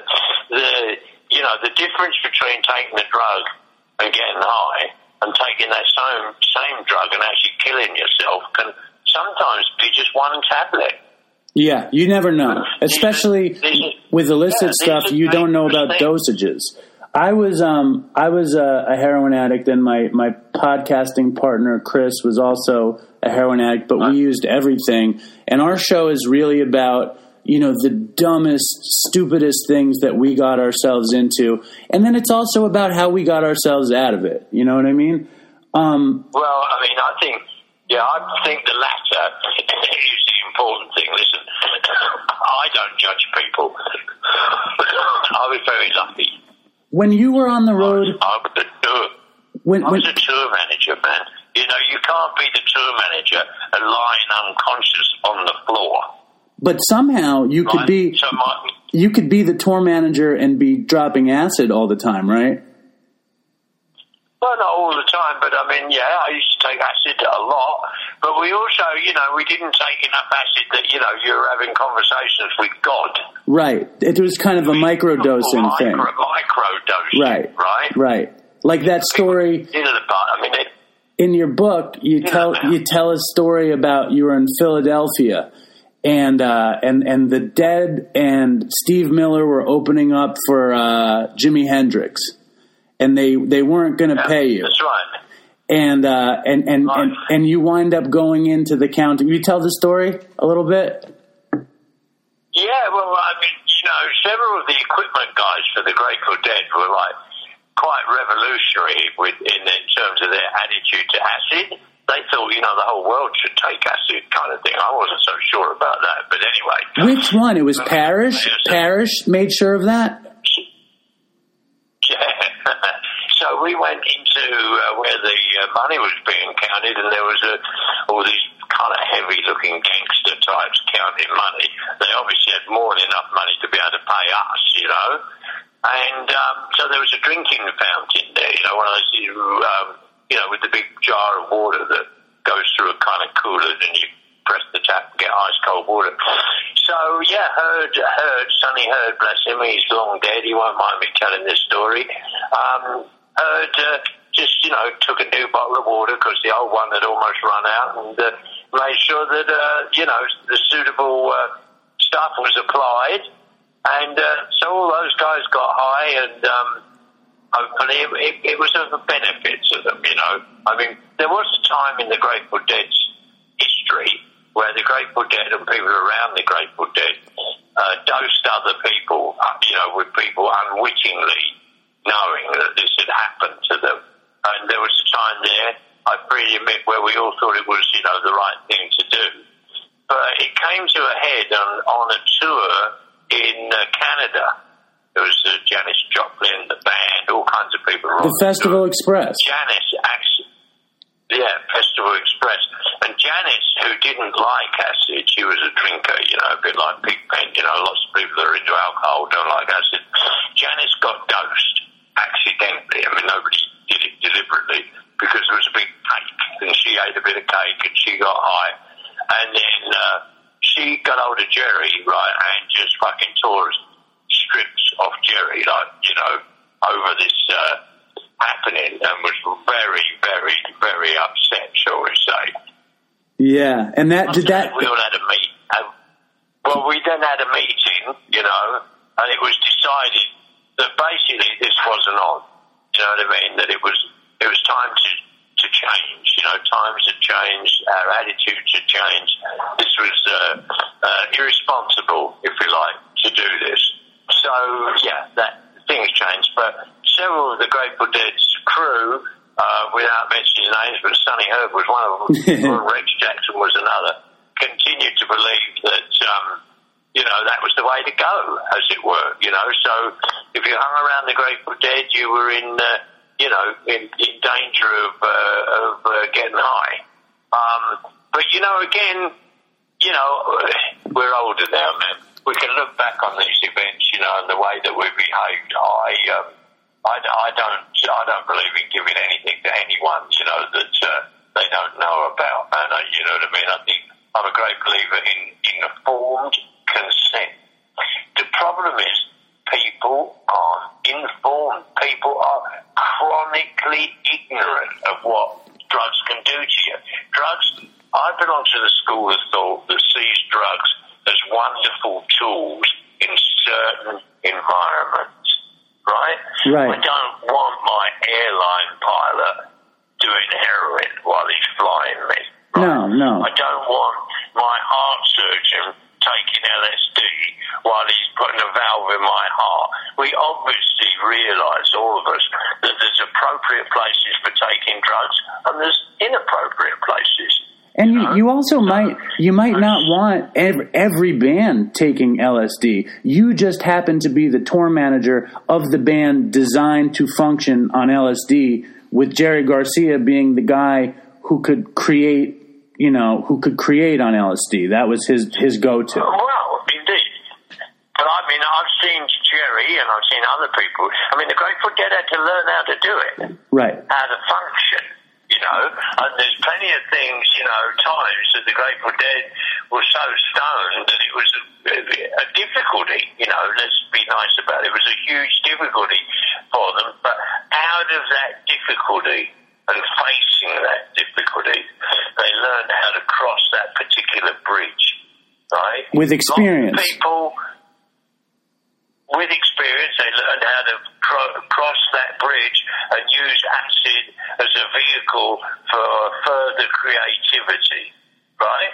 the you know the difference between taking a drug and getting high and taking that same same drug and actually killing yourself can sometimes be just one tablet. Yeah, you never know. Especially are- with illicit yeah, stuff, you don't know about dosages. I was um I was a, a heroin addict, and my my podcasting partner Chris was also a heroin addict, but we used everything. And our show is really about you know the dumbest, stupidest things that we got ourselves into, and then it's also about how we got ourselves out of it. You know what I mean? Um, Well, I mean, I think, yeah, I think the latter is the important thing. Listen, I don't judge people. I was very lucky. when you were on the I road, was, I was a tour. when, I when was a tour manager, man. You know, you can't be the tour manager and lying unconscious on the floor. But somehow you could be you could be the tour manager and be dropping acid all the time, right? Well, not all the time, but I mean, yeah, I used to take acid a lot. But we also, you know, we didn't take enough acid that, you know, you're having conversations with God. Right. It was kind of a microdosing micro, thing. Micro dosing. Right. Right? Right. Like that story You know, the I mean, it, in your book, you tell you tell a story about you were in Philadelphia and uh, and and the Dead and Steve Miller were opening up for uh, Jimi Hendrix, and they they weren't going to Yeah, pay you, That's right. and uh, and and, and and you wind up going into the county. You tell the story a little bit? Yeah, well, I mean, you know, several of the equipment guys for the Grateful Dead were like quite revolutionary with in, in terms of their attitude to acid. They thought, you know, the whole world should take acid, kind of thing. I wasn't so sure about that, but anyway. Which one? It was Parish. Parish made sure of that. Yeah. so we went into uh, where the uh, money was being counted, and there was a, all these kind of heavy-looking gangster types counting money. They obviously had more than enough money to be able to pay us, you know. And um, so there was a drinking fountain there, you know, one of those, um, you know, with the big jar of water that goes through a kind of cooler, and you press the tap and get ice cold water. So yeah, Heard, Heard, Sonny Heard, bless him, he's long dead. He won't mind me telling this story. Um, Heard uh, just you know took a new bottle of water because the old one had almost run out, and uh, made sure that uh, you know the suitable uh, stuff was applied. And uh, so all those guys got high, and um, hopefully it, it, it was of the benefit to them. You know, I mean, there was a time in the Grateful Dead's history where the Grateful Dead and people around the Grateful Dead uh, dosed other people, uh, you know, with people unwittingly knowing that this had happened to them. And there was a time there, I freely admit, where we all thought it was, you know, the right thing to do. But it came to a head on, on a tour in uh, Canada. There was uh, Janis Joplin, the band, all kinds of people. The. Festival Express. Janis actually, yeah, Festival Express. And Janis, who didn't like acid, she was a drinker, you know, a bit like Pigpen, you know, lots of people that are into alcohol don't like acid. Janis got dosed accidentally. I mean, nobody did it deliberately because there was a big cake and she ate a bit of cake and she got high. And then uh, she got hold of Jerry, right, and just fucking tore strips off Jerry, like, you know, over this uh, happening and was very, very, very upset, shall we say. Yeah, and that did that. We all had a meet. Uh, well, we then had a meeting, you know, and it was decided that basically this wasn't on. You know what I mean? That it was it was time to to change. You know, times had changed, our attitudes had changed. This was uh, uh, irresponsible, if you like, to do this. So yeah, that things changed. But several of the Grateful Dead's crew, uh, without mentioning names, but Sonny Heard was one of them, or Rex Jackson was another, continued to believe that. Um, you know, that was the way to go, as it were. You know, so if you hung around the Grateful Dead, you were in, uh, you know, in, in danger of uh, of uh, getting high. Um, but you know, again, you know, we're older now, man. We can look back on these events, you know, and the way that we behaved. I, um, I, I don't, I don't believe in giving anything to anyone, you know, that uh, they don't know about. And uh, you know what I mean? I think I'm a great believer in informed consent. The problem is people aren't informed. People are chronically ignorant of what drugs can do to you. Drugs, I belong to the school of thought that sees drugs as wonderful tools in certain environments, right? Right. I don't want my airline pilot doing heroin while he's flying me. right? No, no. I don't want my heart surgeon taking LSD while he's putting a valve in my heart. We obviously realise, all of us, that there's appropriate places for taking drugs and there's inappropriate places. And you, you also might you might not want every, every band taking LSD. You just happen to be the tour manager of the band designed to function on LSD, with Jerry Garcia being the guy who could create, you know, who could create on LSD. That was his his go to. Well, indeed. But I mean, I've seen Jerry and I've seen other people. I mean, the Grateful Dead had to learn how to do it. Right. how to function, you know. And there's plenty of things, you know, times that the Grateful Dead were so stoned that it was a, a difficulty, you know, let's be nice about it. It was a huge difficulty for them. But out of that difficulty and facing that difficulty, they learned how to cross that particular bridge, right? With experience. People with experience, they learned how to cro- cross that bridge and use acid as a vehicle for further creativity. Right?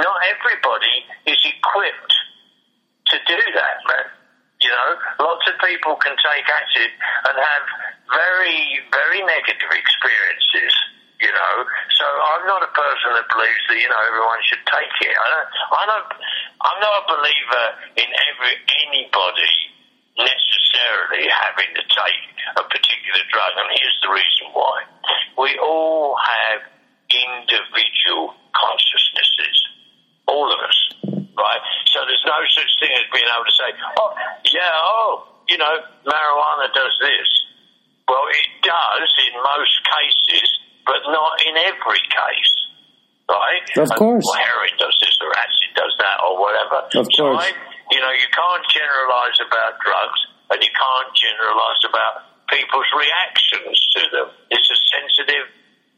Not everybody is equipped to do that, man. You know, lots of people can take acid and have very, very negative experiences. You know, so I'm not a person that believes that you know everyone should take it. I don't. I don't. I'm not a believer in every anybody necessarily having to take a particular drug, and here's the reason why. We all have individual consciousnesses, all of us, right? So there's no such thing as being able to say, oh, yeah, oh, you know, marijuana does this. Well, it does in most cases, but not in every case, right? Of course. Well, heroin does this, or acid does that, or whatever. Of course. I, you know, you can't generalize about drugs, and you can't generalize about people's reactions to them. It's a sensitive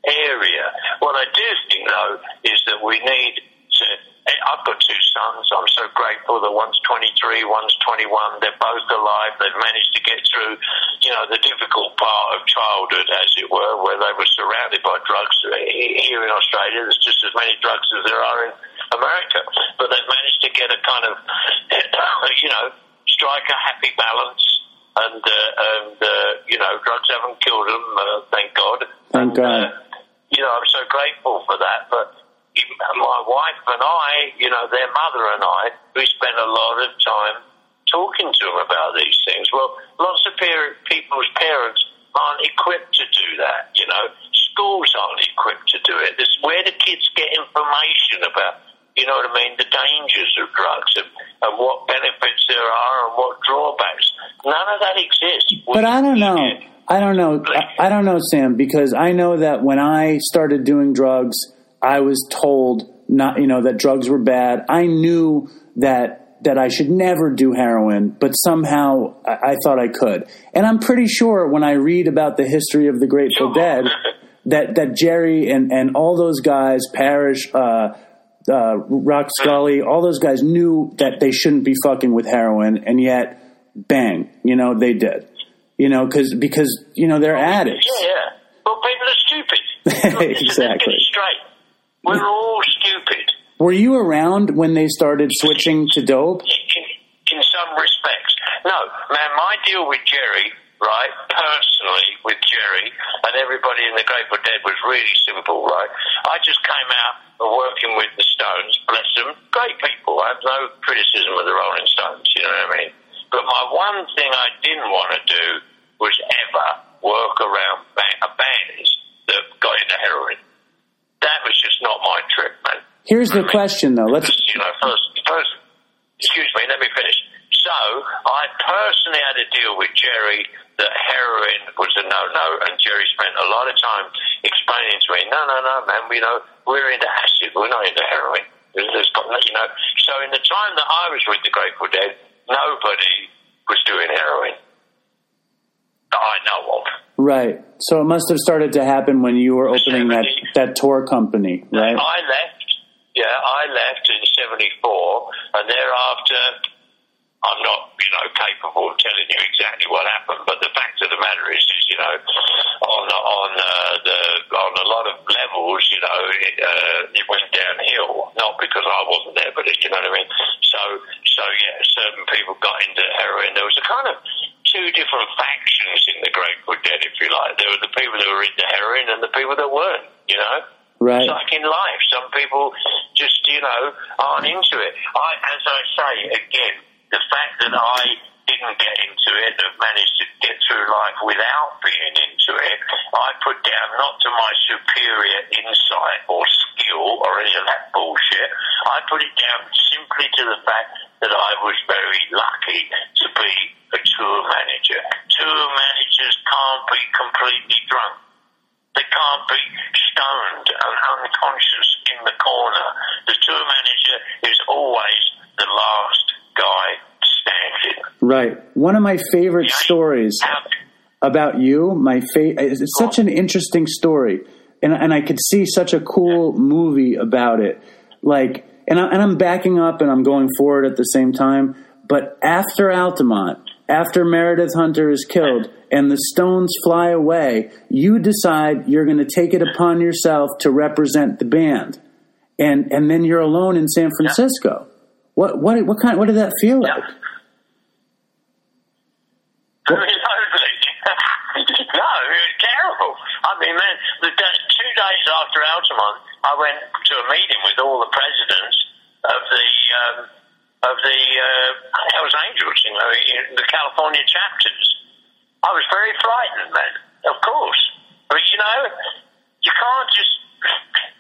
area. What I do think, though, is that we need to. I've got two sons. I'm so grateful that one's 23, one's 21. They're both alive. They've managed to get through, you know, the difficult part of childhood, as it were, where they were surrounded by drugs. Here in Australia, there's just as many drugs as there are in America. But they've managed to get a kind of, you know, strike a happy balance. And, uh, and uh, you know, drugs haven't killed them, uh, thank God. Thank And, God. Uh, you know, I'm so grateful for that. But my wife and I, you know, their mother and I, we spent a lot of time talking to them about these things. Well, lots of people's parents aren't equipped to do that. You know, schools aren't equipped to do it. This where the kids get information about. You know what I mean? The dangers of drugs and, and what benefits there are and what drawbacks. None of that exists. But I don't know. I don't know. I, I don't know, Sam, because I know that when I started doing drugs, I was told not, you know, that drugs were bad. I knew that that I should never do heroin, but somehow I, I thought I could. And I'm pretty sure when I read about the history of the Grateful Dead, that that Jerry and and all those guys, Parish, uh, uh, Rock Scully, all those guys knew that they shouldn't be fucking with heroin, and yet, bang, you know, they did. You know, cause, because, you know, they're addicts. Yeah, yeah. Well, people are stupid. Look, let's get Exactly. straight. We're all stupid Were you around when they started switching to dope? in, in some respects. No, man, my deal with Jerry, right, personally with Jerry and everybody in the Grateful Dead was really simple, right? I just came out of working with the Stones, bless them, great people. I have no criticism of the Rolling Stones, you know what I mean? But my one thing I didn't want to do was ever work around ba- bands that got into heroin. That was just not my trip, man. Here's the I mean, question though. Let's, you know, first, first, excuse me, let me finish. So, I personally had a deal with Jerry that heroin was a no-no, and Jerry spent a lot of time explaining to me, no, no, no, man, you know, we're into acid, we're not into heroin. There's, there's got, you know, so in the time that I was with the Grateful Dead, nobody was doing heroin that I know of. right. So it must have started to happen when you were opening that, that tour company, right? I left. Yeah, I left in '74, and thereafter, I'm not, you know, capable of telling you exactly what happened. But the fact of the matter is, is you know, on on uh, the on a lot of levels, you know, it, uh, it went downhill. Not because I wasn't there, but it, you know what I mean. So, so yeah, certain people got into heroin. There was a kind of two different factions in the Grateful Dead, if you like. There were the people that were into heroin and the people that weren't. You know. Right. It's like in life, some people just, you know, aren't into it. I, as I say again, the fact that I didn't get into it, have managed to get through life without being into it, I put down not to my superior insight or skill or any of that bullshit. I put it down simply to the fact that I was very lucky to be a tour manager. Tour managers can't be completely drunk. They can't be stoned and unconscious in the corner. The tour manager is always the last guy standing. Right. One of my favorite stories about you, my fa- it's such an interesting story, and and I could see such a cool movie about it. Like and, I, and I'm backing up and I'm going forward at the same time. But after Altamont, after Meredith Hunter is killed and the stones fly away, you decide you're going to take it upon yourself to represent the band, and and then you're alone in San Francisco. What what what kind? What did that feel like? No, it was terrible. I mean, man, the two days after Altamont, I went to a meeting with all the presidents of the um, of the uh, Hells Angels, you know, the California chapters. I was very frightened, man. Of course, but you know, you can't just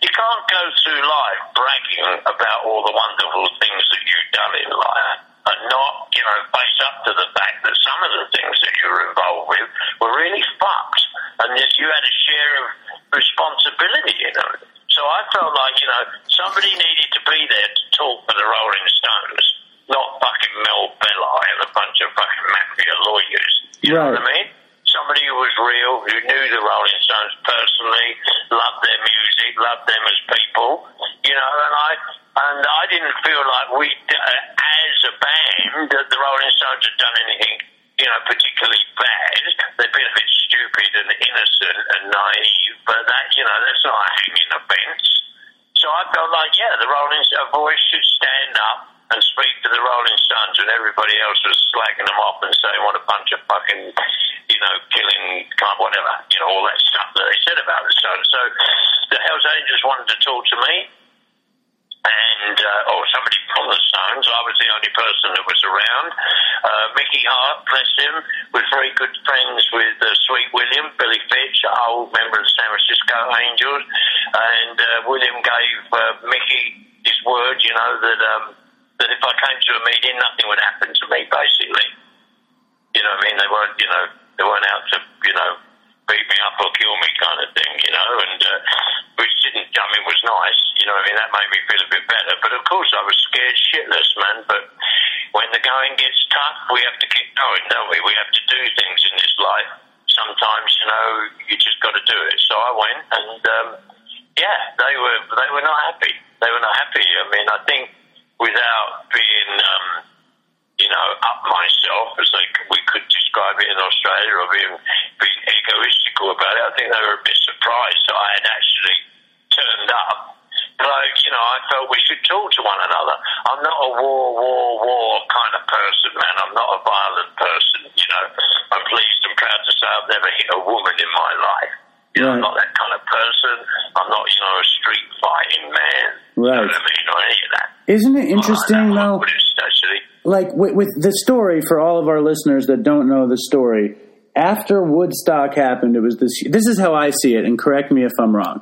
you can't go through life bragging about all the wonderful things that you've done in life and not, you know, face up to the fact that some of the things that you were involved with were really fucked and that you had a share of responsibility in them. So I felt like, you know, somebody needed to be there to talk for the Rolling Stones, not fucking Mel Belli and a bunch of fucking mafia lawyers. You know what I mean? Somebody who was real, who knew the Rolling Stones personally, loved their music, loved them as people, you know, and I and I didn't feel like we, uh, as a band, that the Rolling Stones had done anything, you know, particularly bad. They've been a bit stupid and innocent and naive, but that, you know, that's not a hanging offence. So I felt like, yeah, the Rolling Stones voice should stand up and speak to the Rolling Stones when everybody else was slagging them off and saying what a bunch of fucking, you know, killing, whatever, you know, all that stuff that they said about the Stones. So the Hells Angels wanted to talk to me and uh, or somebody from the Stones. I was the only person that was around. Uh, Mickey Hart, bless him, was very good friends with uh, Sweet William, Billy Fritsch, old member of the San Francisco Angels, and uh, William gave uh, Mickey his word, you know, that um, that if I came to a meeting, nothing would happen to me, basically. You know what I mean? They weren't, you know, they weren't out to, you know, beat me up or kill me kind of thing, you know, and uh, which didn't, I mean, was nice, you know I mean? That made me feel a bit better. But of course, I was scared shitless, man. But when the going gets tough, we have to keep going, don't we? We have to do things in this life. Sometimes, you know, you just got to do it. So I went, and um, yeah, they were they were not happy. They were not happy. I mean, I think without being um, you know, up myself, as they, we could describe it in Australia, or being, egoistical about it. I think they were a bit surprised that I had actually turned up. Like, you know, I felt we should talk to one another. I'm not a war, war, war kind of person, man. I'm not a violent person, you know. I'm pleased and proud to say I've never hit a woman in my life. You know, I'm not that kind of person. I'm not, you know, a street fighting man. Right. You know what I mean? Or any of that. Isn't it interesting I'm though? Like with, with the story for all of our listeners that don't know the story after woodstock happened it was this this is how i see it and correct me if i'm wrong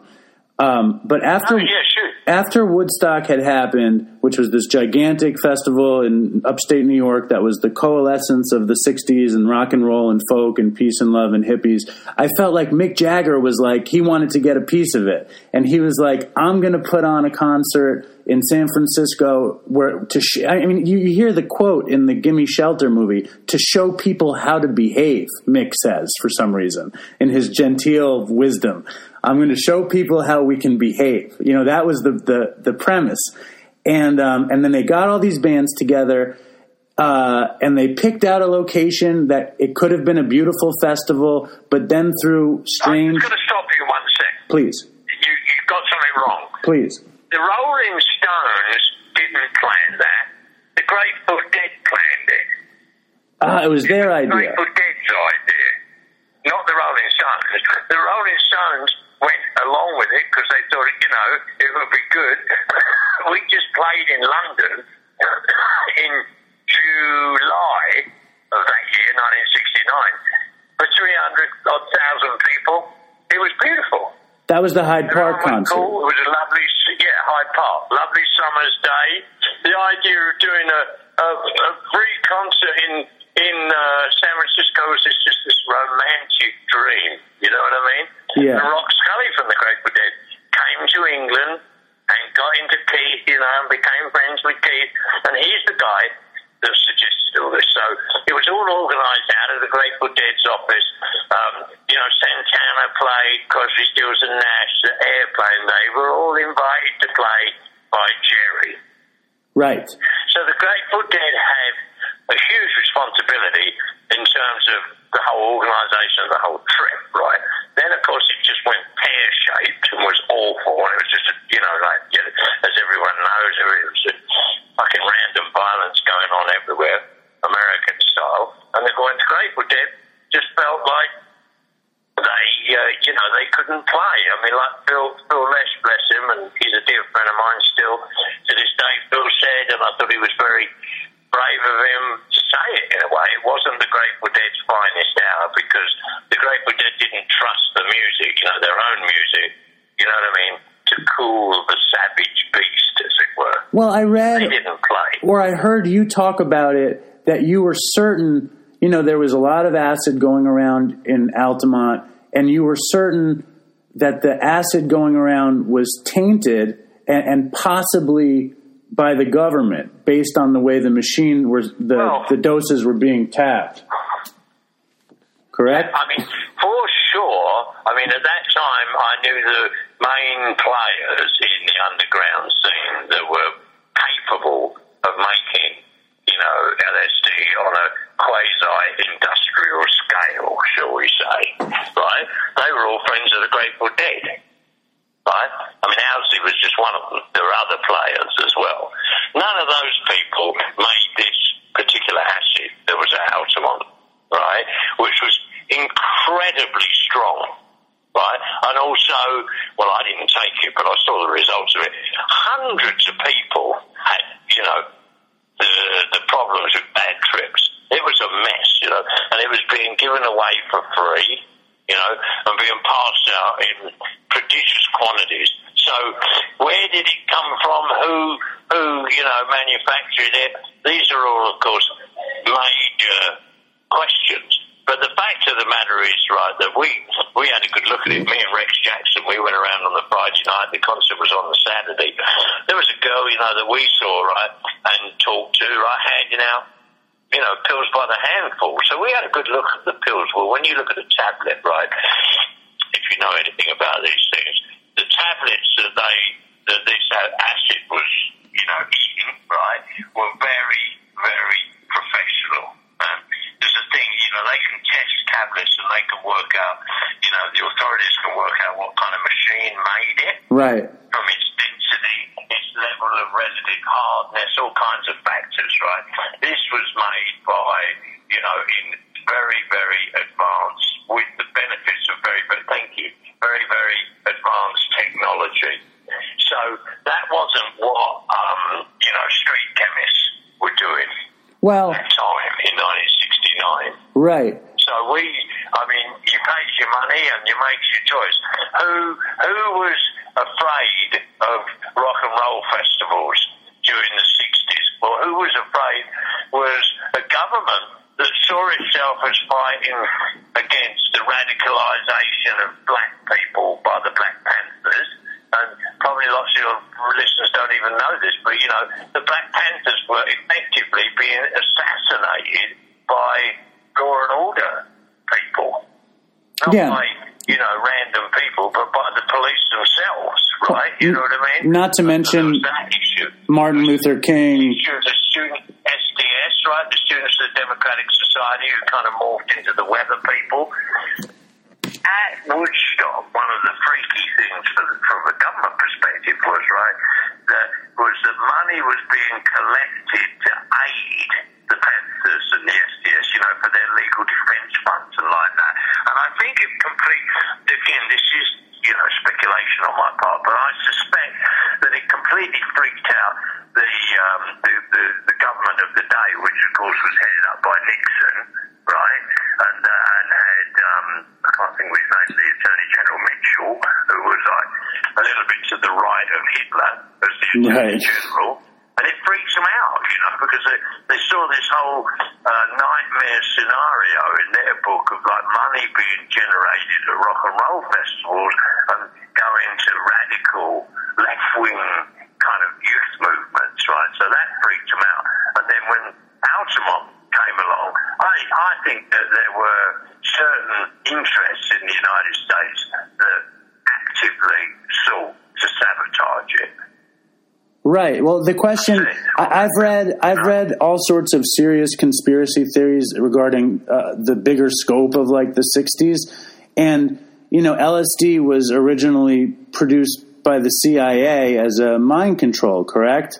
um, but after Oh, yeah, sure. After Woodstock had happened, which was this gigantic festival in upstate New York that was the coalescence of the 60s and rock and roll and folk and peace and love and hippies, I felt like Mick Jagger was like, he wanted to get a piece of it. And he was like, I'm going to put on a concert in San Francisco where to, sh- I mean, you, you hear the quote in the Gimme Shelter movie, to show people how to behave, Mick says for some reason, in his genteel wisdom. I'm going to show people how we can behave. You know, that was the the, the premise. And um, and then they got all these bands together, uh, and they picked out a location that it could have been a beautiful festival, but then through strange. I'm going to stop you one sec. Please, You, you've got something wrong. please. The Rolling Stones didn't plan that. The Grateful Dead planned it. Ah, it was their idea. Grateful Dead's idea, not the Rolling Stones. The Rolling Stones went along with it because they thought, you know, it would be good. we just played in London in July of that year, 1969, for 300 odd thousand people. It was beautiful. That was the Hyde Park concert. Cool. It was a lovely, yeah, Hyde Park, lovely summer's day. The idea of doing a, a, a free concert in in uh, San Francisco was just, just this romantic dream. You know what I mean? Yeah. And Rock Scully from the Grateful Dead came to England and got into Keith, you know, and became friends with Keith. And he's the guy that suggested all this. So it was all organised out of the Grateful Dead's office. Um, you know, Santana played, Crosby, Stills and Nash, the Airplane. They were all invited to play by Jerry. Right. So the Grateful Dead have a huge responsibility in terms of the whole organisation the whole trip, right? Then, of course, it just went pear shaped and was awful, and it was just, you know, like, you know, as everyone knows, it was fucking random violence going on everywhere, American style. And the to Grateful Dead just felt like they, uh, you know, they couldn't play. I mean, like Phil, Phil Lesh, bless him, and he's a dear friend of mine still to this day. Phil said, and I thought he was very brave of him to say it in a way. It wasn't the Grateful Dead's finest hour because the Grateful Dead didn't trust the music, you know, their own music. You know what I mean? To cool the savage beast, as it were. Well, I read They didn't play. or I heard you talk about it that you were certain, you know, there was a lot of acid going around in Altamont, and you were certain that the acid going around was tainted and, and possibly by the government based on the way the machine was the Well- the doses were being tapped. Correct? I mean, for sure. I mean, at that time, I knew the main players in the underground scene that were capable of making, you know, LSD on a quasi-industrial scale, shall we say? Right? They were all friends of the Grateful Dead. Right? I mean, Owsley was just one of them. There were other players as well. None of those people made this particular acid that was at Altamont, right? Which was incredibly strong, right? And also, well, I didn't take it, but I saw the results of it. Hundreds of people had, you know, the the problems with bad trips. It was a mess, you know, and it was being given away for free, you know, and being passed out in prodigious quantities. So, where did it come from? Who, who, you know, manufactured it? These are all, of course, major questions. But the fact of the matter is, right, that we we had a good look at it. Me and Rex Jackson, we went around on the Friday night. The concert was on the Saturday. There was a girl, you know, that we saw, right, and talked to, right, handing out, you know, pills by the handful. So we had a good look at the pills. Well, when you look at the tablet, right, if you know anything about these things, the tablets that they that this acid was, you know, eating, right, were very, very professional. Um, there's a thing, you know, they can test tablets and they can work out, you know, the authorities can work out what kind of machine made it Right. from its density, its level of relative hardness, all kinds of factors, right? This was made by, you know, in very, very advanced, with the benefits of very, very, thank you, very, very advanced technology. So that wasn't what, um, you know, street chemists were doing Well, at the time in 1969. right. So we, I mean, you pay your money and you make your choice. Who who was afraid of rock and roll festivals during the sixties? Well, who was afraid was a government that saw itself as fighting against the radicalisation of black people by the Black Panthers. And probably lots of your listeners don't even know this, but you know, the Black Panthers were effectively being assassinated by law and order people. Not Yeah. by, you know, random people, but by the police themselves, right? You know what I mean? Not to mention there was that issue. Martin Luther King of the student SDS, right? The Students of the Democratic Society who kind of morphed into the weather people. At Woodstock, one of the freaky things from, from a government perspective was, right, that was that money was being collected to aid the Panthers and the SDS, you know, for their legal defence funds and like that. And I think it complete, again, this is, you know, speculation on my part, but I suspect that it completely freaked out the, um, the, the, the government of the day, which of course was headed up by Nixon, right? And, uh, and had, um, I can't think of his name, the Attorney General Mitchell, who was like a little bit to the right of Hitler as the Attorney Right. General. And it freaks them out, you know, because they, they saw this whole uh, nightmare scenario in their book of like money being generated at rock and roll festivals and going to radical left wing kind of youth movements, right? So that freaked them out. And then when Altamont came along, I, I think that there were certain interests in the United States that actively sought to sabotage it. Right. Well, the question I, I've read, I've read all sorts of serious conspiracy theories regarding uh, the bigger scope of like the '60s, and you know, LSD was originally produced by the CIA as a mind control. Correct?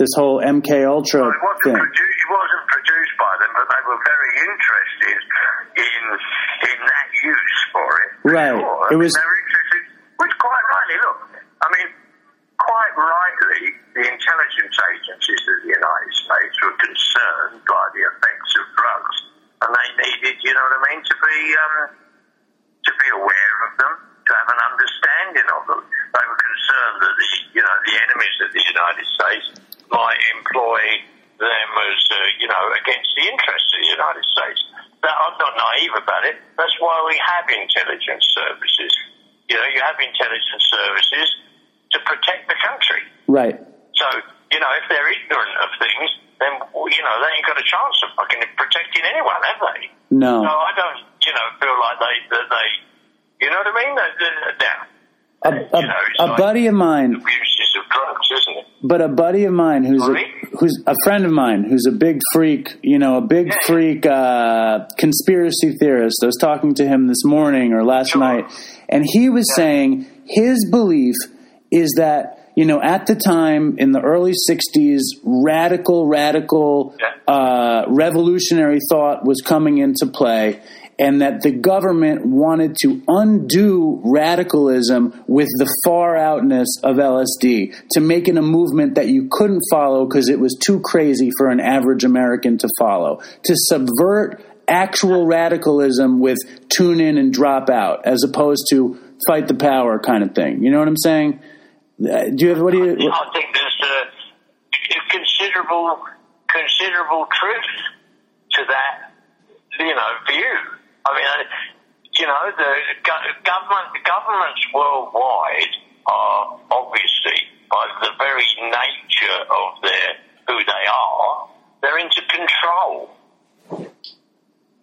This whole MK Ultra Well, it wasn't, thing. produ- it wasn't produced by them, but they were very interested in in that use for it. Right. sure. It was- they were interested, which quite rightly, look, I mean, quite rightly, the intelligence agencies of the United States were concerned by the effects of drugs, and they needed, you know what I mean, to be um, to be aware of them, to have an understanding of them. They were concerned that the you know the enemies of the United States might employ them as uh, you know against the interests of the United States. That, I'm not naive about it. That's why we have intelligence services. You know, you have intelligence services to protect the country. Right. So, you know, if they're ignorant of things, then, well, you know, they ain't got a chance of fucking protecting anyone, have they? No. No, I don't, you know, feel like they, that they, you know what I mean? They, they, they're, A, you know, a, a like buddy of mine abuses of drugs, isn't it? but a buddy of mine who's a, who's a friend of mine who's a big freak, you know, a big Yeah. freak uh, conspiracy theorist. I was talking to him this morning or last Sure. night, and he was saying his belief is that you know at the time in the early '60s, radical, radical, Yeah. uh, revolutionary thought was coming into play. And that the government wanted to undo radicalism with the far outness of LSD to make it a movement that you couldn't follow because it was too crazy for an average American to follow. To subvert actual radicalism with tune in and drop out, as opposed to fight the power kind of thing. You know what I'm saying? Uh, Do you have what do you? I think there's a considerable, considerable truth to that, you know, view. I mean, you know, the go- government, governments worldwide are obviously, by the very nature of their who they are, they're into control.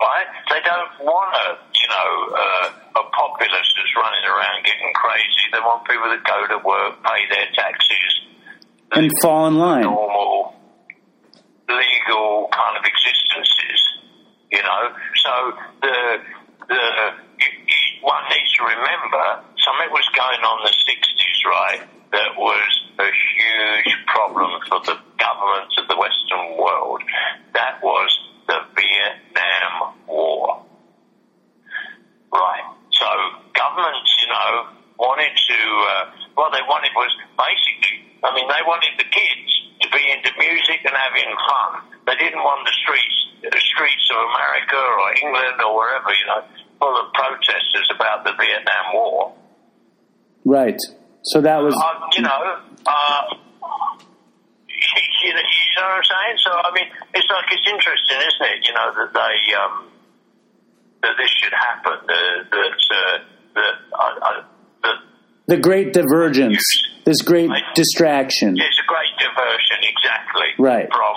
Right? They don't want a, you know, uh, a populace that's running around getting crazy. They want people that go to work, pay their taxes, And fall in line. normal, legal kind of existences. You know, so the the one needs to remember something was going on in the sixties, right? That was a huge problem for the governments of the Western world. That was the Vietnam War. Right. So governments, you know, wanted to. Uh, what they wanted was basically. I mean, they wanted the kids be into music and having fun. They didn't want the streets, the streets of America or England or wherever, you know, full of protesters about the Vietnam War. Right. So that was. Uh, you know, uh, you, know, you know what I'm saying? So I mean, it's like it's interesting, isn't it? You know that they um, that this should happen. That that uh, that uh, uh, that The great divergence. This great distraction. it's a great diversion, exactly. Right. From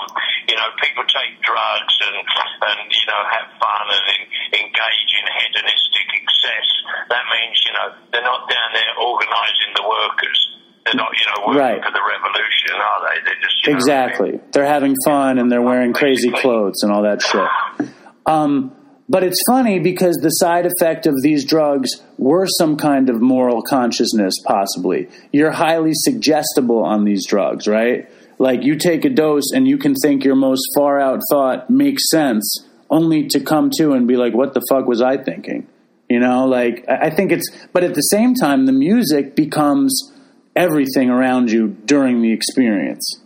you know, people take drugs and and you know have fun and en- engage in hedonistic excess. That means you know they're not down there organising the workers. They're not you know working Right. for the revolution, are they? They're just you know, Exactly. They're having fun and they're wearing crazy clothes and all that shit. Um, but it's funny because the side effect of these drugs were some kind of moral consciousness, possibly. You're highly suggestible on these drugs, right? Like you take a dose and you can think your most far out thought makes sense, only to come to and be like, what the fuck was I thinking? You know, like I think it's, but at the same time, the music becomes everything around you during the experience.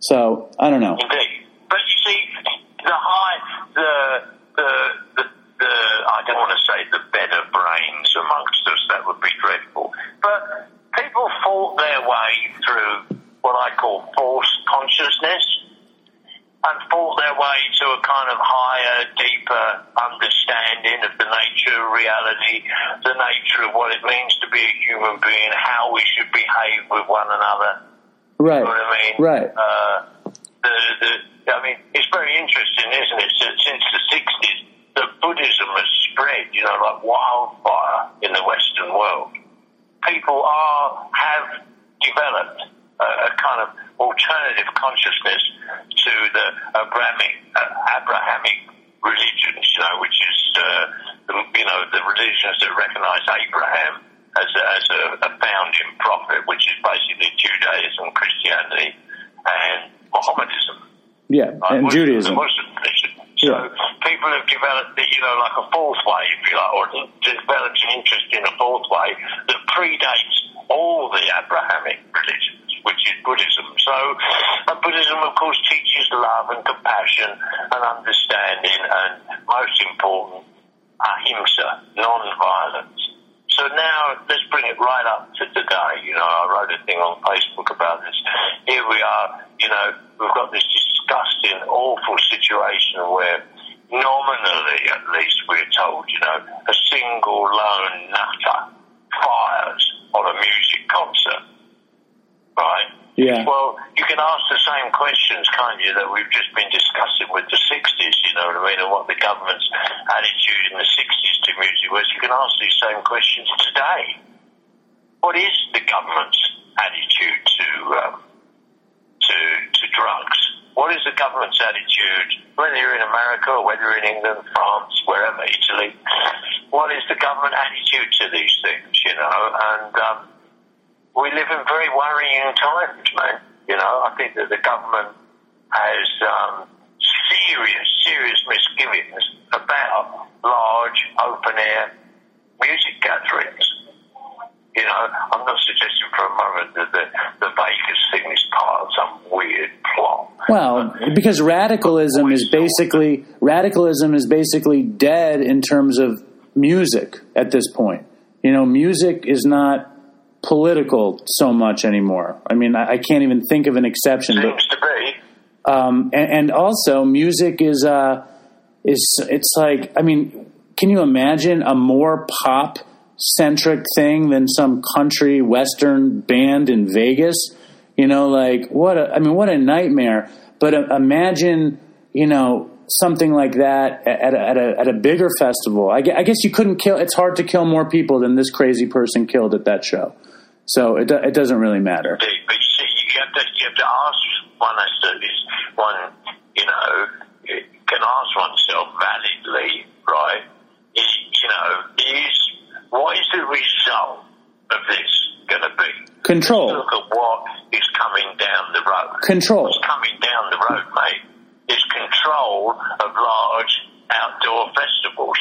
So I don't know. Indeed. But you see, the high, the, the, the, the, I don't want to say the better brains amongst us, that would be dreadful. But people fought their way through what I call false consciousness and fought their way to a kind of higher, deeper understanding of the nature of reality, the nature of what it means to be a human being, how we should behave with one another. Right. You know what I mean? Right. Uh, the, the, I mean, it's very interesting, isn't it? Since, since the 60s, the Buddhism has spread, you know, like wildfire in the Western world. People are, have developed a, a kind of alternative consciousness to the Abrahamic, uh, Abrahamic religions, you know, which is, uh, the, you know, the religions that recognize Abraham as a, as a, a founding prophet, which is basically Judaism, Christianity, and Mohammedanism. Yeah, and Judaism. Muslim. So people have developed, you know, like a fourth way, if you like, or developed an interest in a fourth way that predates all the Abrahamic religions, which is Buddhism. So, and Buddhism, of course, teaches love and compassion and understanding, and most important, ahimsa, non-violence. So now let's bring it right up to today. You know, I wrote a thing on Facebook about this. Here we are, you know, we've got this disgusting, awful situation where nominally at least we're told, you know, a single lone nutter fires on a music concert. Right? Yeah. Well, you can ask the same questions, can't you, that we've just been discussing with the 60s, you know what I mean, and what the government's attitude in the 60s to music was. You can ask these same questions today. What is the government's attitude to um, to to drugs? What is the government's attitude, whether you're in America or whether you're in England, France, wherever, Italy? What is the government attitude to these things? You know, and um, we live in very worrying times, man. You know, I think that the government has um, serious, serious misgivings about large open air music gatherings. You know, I'm not suggesting for a moment that the, the Vegas thing is part of some weird plot. Well, because radicalism is basically radicalism is basically dead in terms of music at this point. You know, music is not political so much anymore. I mean, I, I can't even think of an exception. But Seems to be. um, and, and also, music is uh, is it's like I mean, can you imagine a more pop centric thing than some country western band in Vegas? You know, like what? A, I mean, what a nightmare! But uh, imagine, you know, something like that at a, at a, at a bigger festival. I, gue- I guess you couldn't kill. It's hard to kill more people than this crazy person killed at that show. So it do- it doesn't really matter. But but you see, you have to you have to ask one is one you know can ask oneself validly, right? Is you know is what is the result of this going to be? Control. Look at what is coming down the road. Control. What's coming down the road, mate, is control of large outdoor festivals.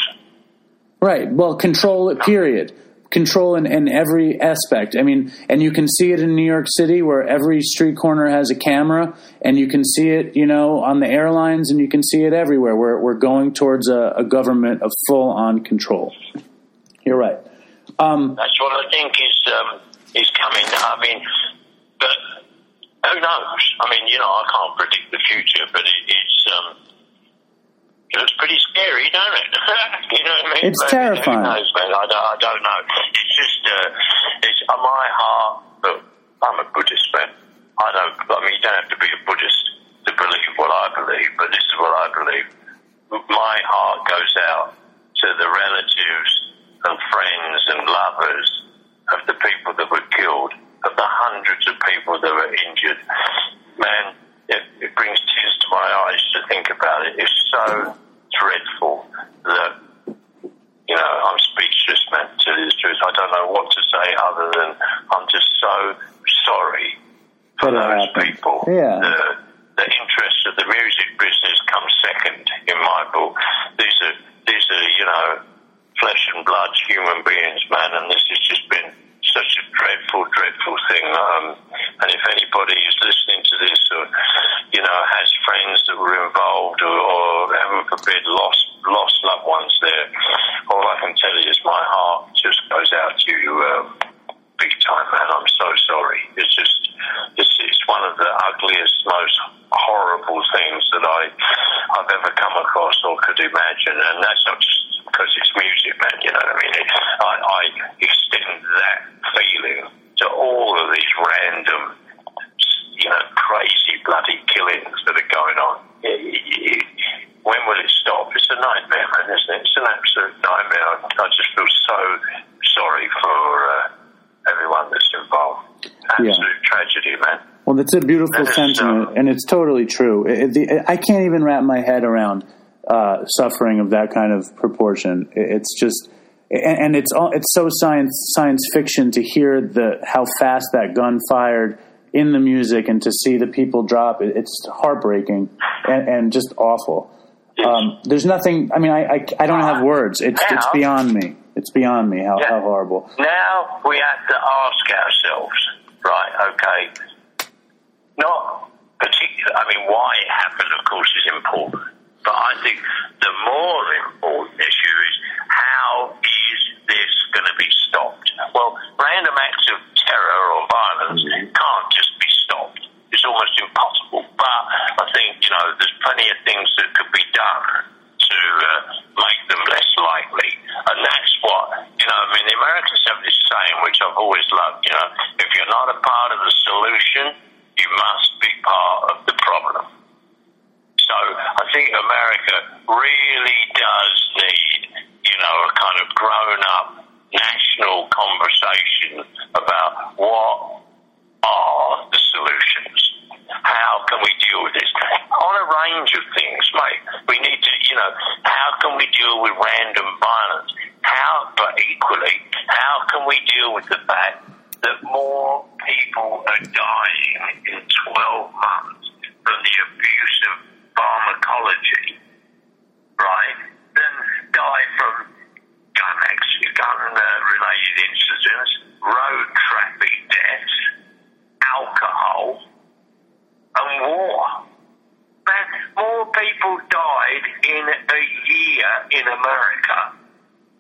Right. Well, control it, period. Control in, in every aspect. I mean, and you can see it in New York City where every street corner has a camera, and you can see it, you know, on the airlines, and you can see it everywhere. We're, we're going towards a, a government of full on control. You're right. Um, That's what I think is um, is coming. I mean, but who knows? I mean, you know, I can't predict the future, but it, it's um, it pretty scary, don't it? you know what I mean? It's But terrifying. Who knows, man? I don't, I don't know. It's just uh, it's on my heart. Look, I'm a Buddhist man. I don't. I mean, you don't have to be a Buddhist to believe what I believe, but this is what I believe. My heart goes out to the relatives and friends and lovers of the people that were killed, of the hundreds of people that were injured. Man, it, it brings tears to my eyes to think about it. It's so dreadful that, you know, I'm speechless, man, to tell you the truth. I don't know what to say other than I'm just so sorry for That uh, those happened. people. Yeah. The, the interests of the music business come second in my book. These are, these are, you know, flesh and blood human beings, man, and this has just been such a dreadful, dreadful thing. Um, and if anybody is listening to this or, you know, has friends that were involved or, or heaven forbid, lost, lost loved ones there, all I can tell you is my heart just goes out to you um, big time, man. I'm so sorry. It's just, it's, it's one of the ugliest, most horrible things that I, I've ever come across or could imagine. And that's not just because it's music, man. You know what I mean? It, I, I extend that feeling to all of these random, you know, crazy bloody killings that are going on. It- it- when will it stop? It's a nightmare, man, isn't it? It's an absolute nightmare. I, I just feel so sorry for uh, everyone that's involved. Absolute tragedy, that's a beautiful sentiment, and it's totally true. It, it- the, I can't even wrap my head around uh, suffering of that kind of proportion. It- It's just, and, and it's all, it's so science science fiction to hear the how fast that gun fired in the music and to see the people drop. It, it's heartbreaking and, and just awful. Um, there's nothing. I mean, I, I, I don't have words. It's it's beyond me. It's beyond me how, Yeah. how horrible. Now we have to ask ourselves, right, okay, not particular, I mean, why it happened, of course, is important. But I think the more important issue is how is this going to be stopped? Well, random acts of terror or violence can't just be stopped. It's almost impossible. But I think, you know, there's plenty of things that could be done to uh, make them less likely. And that's what, you know, I mean, the Americans have this saying, which I've always loved, you know, if you're not a part of the solution, you must be part of the problem. So I think America really does need, you know, a kind of grown up national conversation about what are the solutions. How can we deal with this? On a range of things, mate. We need to, you know, how can we deal with random violence? How, but equally, how can we deal with the fact that more people are dying in 12 months from the abuse of pharmacology, right, than die from gun accident, gun-related uh, incidents, road traffic deaths, alcohol, and war. Man, more people died in a year in America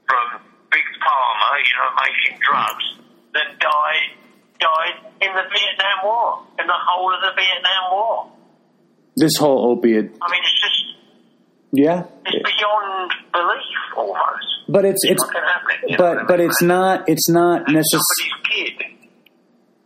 from big pharma, you know, making drugs, than died died in the Vietnam War, in the whole of the Vietnam War. This whole opiate, I mean, it's just yeah, it's beyond belief almost. but it's it's Fucking happening, you know what I but but it's not it's not necessarily.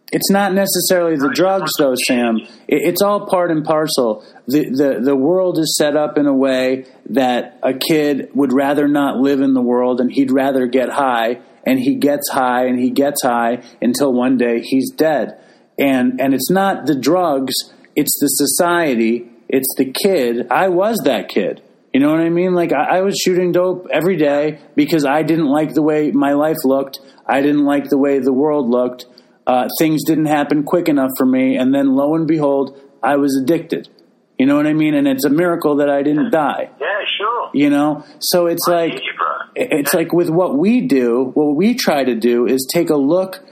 It's not necessarily the drugs, though, Sam. It's all part and parcel. The, the the world is set up in a way that a kid would rather not live in the world, and he'd rather get high, and he gets high, and he gets high until one day he's dead. And and it's not the drugs; it's the society. It's the kid. I was that kid. You know what I mean? Like I, I was shooting dope every day because I didn't like the way my life looked. I didn't like the way the world looked. Uh, things didn't happen quick enough for me, and then lo and behold, I was addicted. You know what I mean? And it's a miracle that I didn't die. Yeah, sure. You know, so it's I like hear you, bro. It's like with what we do, what we try to do is take a look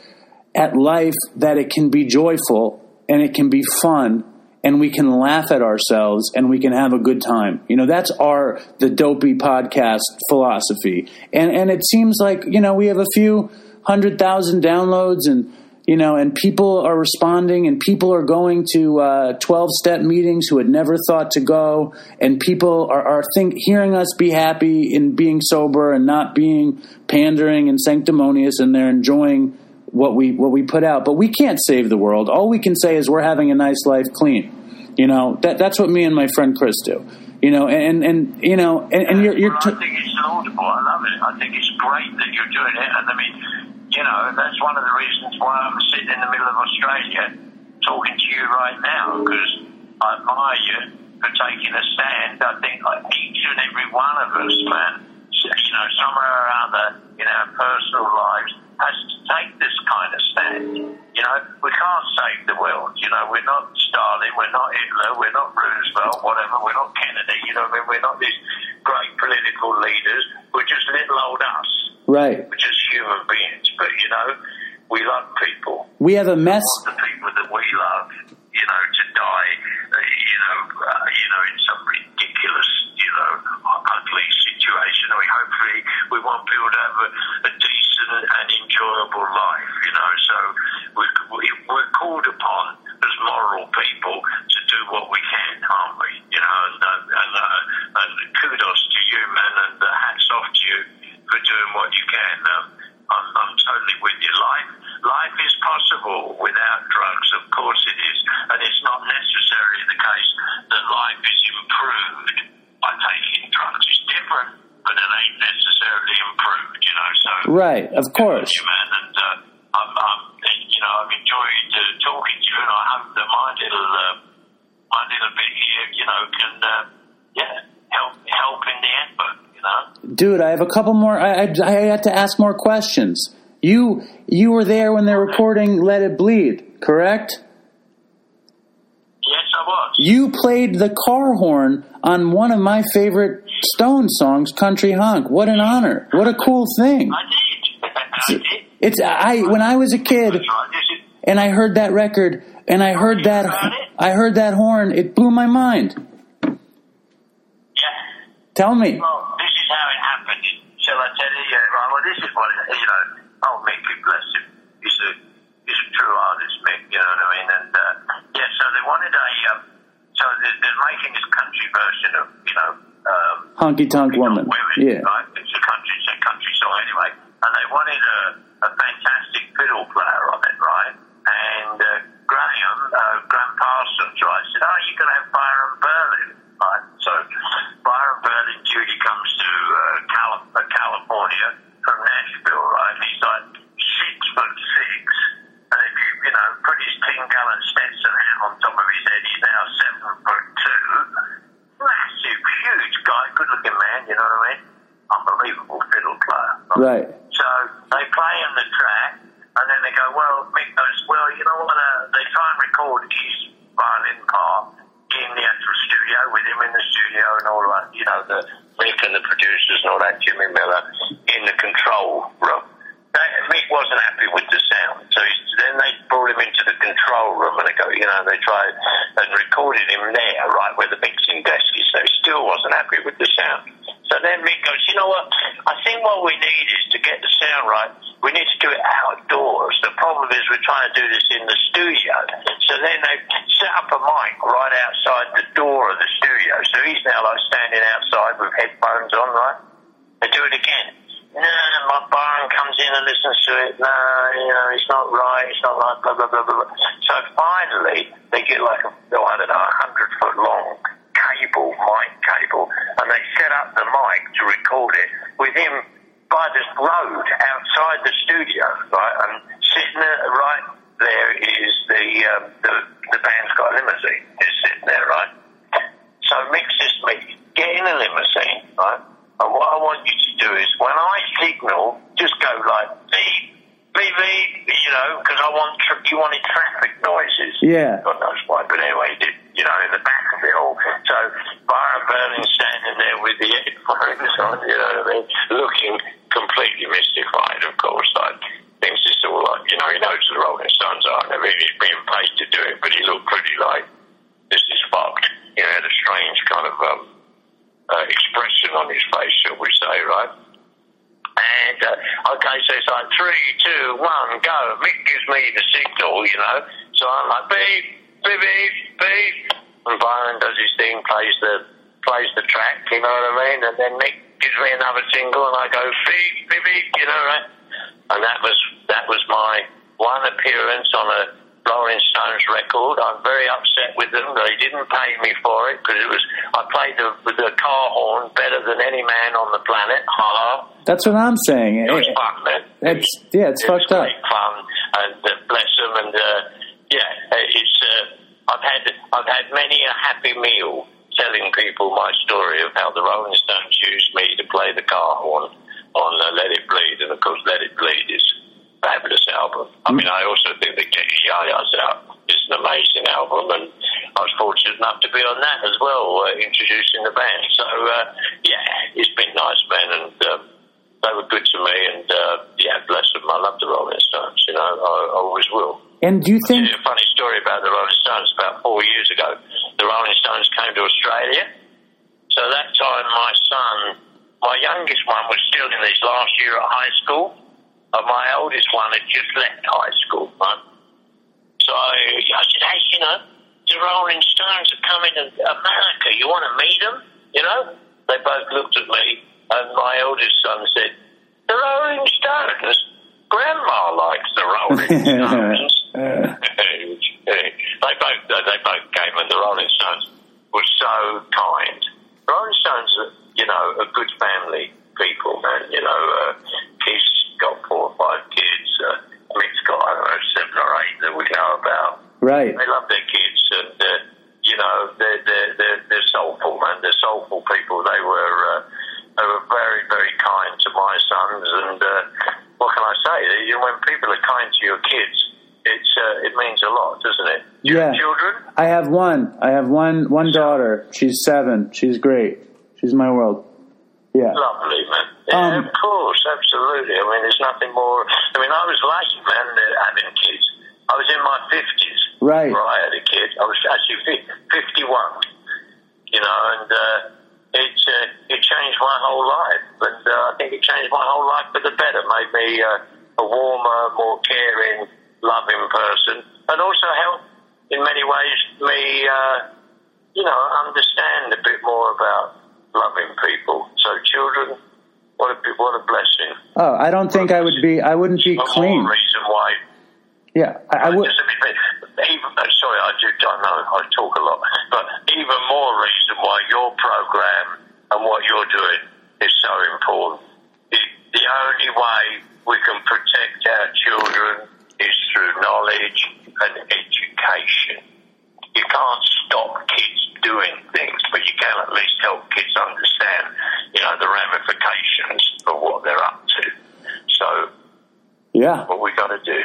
at life that it can be joyful and it can be fun and we can laugh at ourselves and we can have a good time. You know, that's our the dopey podcast philosophy. And and it seems like, you know, we have a few hundred thousand downloads and you know, and people are responding, and people are going to uh, twelve-step meetings who had never thought to go, and people are, are think hearing us be happy in being sober and not being pandering and sanctimonious, and they're enjoying what we what we put out. But we can't save the world. All we can say is we're having a nice life, clean. You know, that that's what me and my friend Chris do. You know, and and you know, and, and you're you're. I think it's laudable. I love it. I think it's great that you're doing it. And I mean, you know, that's one of the reasons why I'm sitting in the middle of Australia talking to you right now because I admire you for taking a stand. I think like each and every one of us, man, you know, somewhere or other in our personal lives has to take this kind of stand. You know, we can't save the world. You know, we're not Stalin, we're not Hitler, we're not Roosevelt, whatever, we're not Kennedy. You know, we're not these great political leaders. We're just little old us. Right. We're just human beings. But, you know, we love people. We have a mess. We the people that we love, you know, to die, uh, you know, uh, you know, in some ridiculous, you know, ugly situation. We hopefully we want people to have a, a decent and enjoyable life, you know. So we, we, we're called upon as moral people to do what we can, aren't we? You know, and uh, and, uh, and kudos to you, man, and uh, hats off to you for doing what you can. Um, I'm, I'm totally with you. Life, life is possible without drugs. Of course it is, and it's not necessarily the case that life is improved by taking drugs. It's different, but it ain't necessarily improved. You know, so Right. Of course. you, man, and uh, I'm, I'm, you know, I've enjoyed uh, talking to you, and I hope that my little uh, my little bit here, you know, can uh, yeah help help in the effort. You know. Dude, I have a couple more. I, I, I had to ask more questions. You you were there when they're recording "Let It Bleed," correct? Yes, I was. You played the car horn on one of my favorite Stone songs, "Country Honk." What an honor! What a cool thing! I did. I did. It's I when I was a kid That's right. This is and I heard that record and I heard that I heard that horn. It blew my mind. yeah. Tell me. Well, this is how it happened. Shall I tell you? Well, this is what you know. Mick, bless him. He's a he's a true artist, Mick. You know what I mean? And uh, yeah, so they wanted a. Um, so they're, they're making this country version of you know. Um, Honky Tonk Woman. Women, Yeah. Right? It's a country, it's a country song anyway. And they wanted a, a fantastic fiddle player on it, right? And uh, Graham, uh, Gram Parsons, right, said, oh, you can have Byron Berline, right? So Byron Berline, Judy comes to uh, Cal- uh, California from Nashville, right? And he's like six foot six. And if you, you know, put his 10 gallon Stetson hat on top of his head, he's now seven foot two massive, huge guy, good looking man, you know what I mean? Unbelievable fiddle player. Right. So they play him the track, and then they go, well, Mick goes, well, you know what? Uh, they try and record his violin part in the actual studio with him in the studio and all that, you know, the Mick and the producers and all that, Jimmy Miller, in the control room. Mick wasn't happy with the sound, so then they brought him into the control room and they go, you know, they tried and recorded him there, right where the mixing desk is. So he still wasn't happy with the sound. So then Mick goes, you know what? I think what we need is to get the sound right. We need to do it outdoors. The problem is we're trying to do this in the studio. So then they set up a mic right outside the door of the studio. So he's now like standing outside with headphones on, right? They do it again. No, my barn comes in and listens to it. No, you know, it's not right. It's not right. Blah blah blah blah. So finally, they get like a, oh, I don't know, a hundred foot long cable, mic cable, and they set up the mic to record it with him by this road outside the studio, right? And sitting there, right there is the um, the the band's got a limousine. Is sitting there, right? So says to me, get in a limousine, right? And what I want you to do is, when I signal, just go like beep, beep, beep, you know, because I want tra- you wanted traffic noises. Yeah. God knows why, but anyway, you know, in the back of it all. So Byron Berline standing there with the headphones on, you know what I mean, looking completely mystified, of course, like thinks it's all like, you know, he knows what the Rolling Stones are, and he's being paid to do it, but he looked pretty like, this is fucked. You know, had a strange kind of um, uh, expression on his face, shall we say, right? And, uh, okay, so it's like three, two, one, go. Mick gives me the signal, you know. So I'm like, beep, beep, beep, beep. And Byron does his thing, plays the plays the track, you know what I mean? And then Mick gives me another single, and I go, beep, beep, beep, you know, right? And that was that was my one appearance on a Rolling Stones record. I'm very upset with them. They didn't pay me for it because it was I played the, the car horn better than any man on the planet. Hello. That's what I'm saying. It was fun, man. It's yeah, it's It fucked up. fun, and uh, bless them, and uh, yeah, it's. Uh, I've had I've had many a happy meal telling people my story of how the Rolling Stones used me to play the car horn on uh, Let It Bleed, and of course, Let It Bleed is fabulous album. I mean, I also think that Get Your Ya-Ya's Out is an amazing album, and I was fortunate enough to be on that as well, uh, introducing the band. So uh, yeah, it's been nice, man, and. Um, they were good to me, and uh, yeah, bless them. I love the Rolling Stones. You know, I, I always will. And do you think a funny story about the Rolling Stones. About four years ago, the Rolling Stones came to Australia. So that time, my son, my youngest one, was still in his last year at high school, and my oldest one had just left high school. Right? So I, said, hey, you know, the Rolling Stones are coming to America. You want to meet them? You know? They both looked at me, and my oldest son said, the Rolling Stones? Grandma likes the Rolling Stones. they both they both came, and the Rolling Stones were so kind. Rolling Stones, are, you know, are good family people, man. You know, uh, he's got four or five kids. Uh, Mick's got I don't know seven or eight that we know about. Right. They love their kids, and uh, you know they're they're they're, they're soulful, man. They're soulful people. They were uh, they were very very kind to my sons, and uh, what can I say? You know, when people are kind to your kids, it's uh, it means a lot, doesn't it? You Yeah. children? I have one. I have one one daughter. She's seven. She's great. She's my world. Yeah. Lovely, man. Yeah, Um, of course, absolutely. I mean, there's nothing more. I mean, I was lucky, man, having kids. I was in my 50s Right. where I had a kid. I was actually 51, you know, and uh, it, uh, it changed my whole life. And uh, I think it changed my whole life for the better. Made me uh, a warmer, more caring, loving person. And also helped, in many ways, me, uh, you know, understand a bit more about loving people. So children, what a what a blessing. Oh, I don't think I would be. I wouldn't be clean. reason why. Yeah, I, I would. Just let me finish. Even, uh, sorry, I do. I know I talk a lot, but even more reason why your program and what you're doing is so important. The, the only way we can protect our children is through knowledge and education. You can't stop kids doing things, but you can at least help kids understand, you know, the ramifications of what they're up to. So, Yeah, what we got to do?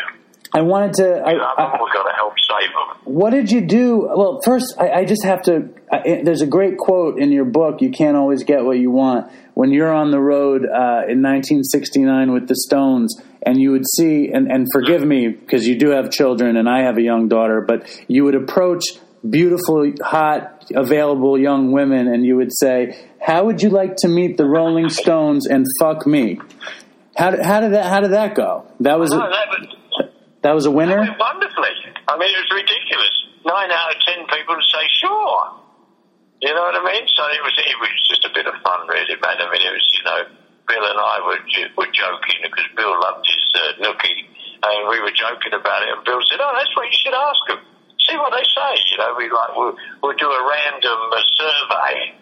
I wanted to. I, I, 'em, we got to help save them. what did you do? Well, first, I, I just have to. I, there's a great quote in your book. You can't always get what you want. When you're on the road uh, in 1969 with the Stones, and you would see, and, and forgive me because you do have children, and I have a young daughter, but you would approach beautiful, hot, available young women, and you would say, "How would you like to meet the Rolling Stones and fuck me?" How did, how did that how did that go? That was No, a, that was, that was a winner. wonderfully. I mean, it was ridiculous. Nine out of ten people would say sure. You know what I mean? So it was it was just a bit of fun, really, man. I mean, it was you know, Bill and I were were joking because Bill loved his uh, nookie, and we were joking about it. And Bill said, "Oh, that's what you should ask them. See what they say." You know, we like we'll, we'll do a random uh, survey.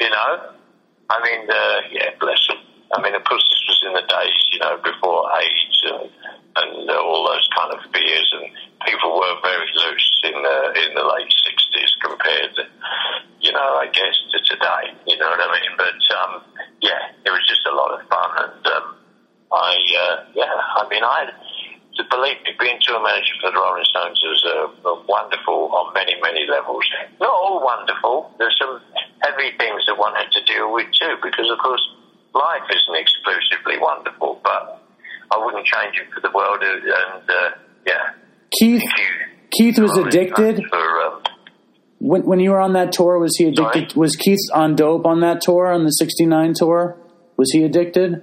You know, I mean, uh, yeah, bless them. I mean, of course, this was in the days, you know, before AIDS and and uh, all those kind of fears, and people were very loose in the in the late sixties compared to, you know, I guess to today. You know what I mean? But um, yeah, it was just a lot of fun, and um, I uh, yeah, I mean, I to believe me, being tour manager for the Rolling Stones was uh, wonderful on many, many levels. Not all wonderful. There's some heavy things that one had to deal with too, because of course life isn't exclusively wonderful, but I wouldn't change it for the world. And uh, yeah, Keith. Keith was Rolling addicted. For, um, When, when you were on that tour, was he addicted? Sorry? Was Keith on dope on that tour, on the '69 tour? Was he addicted?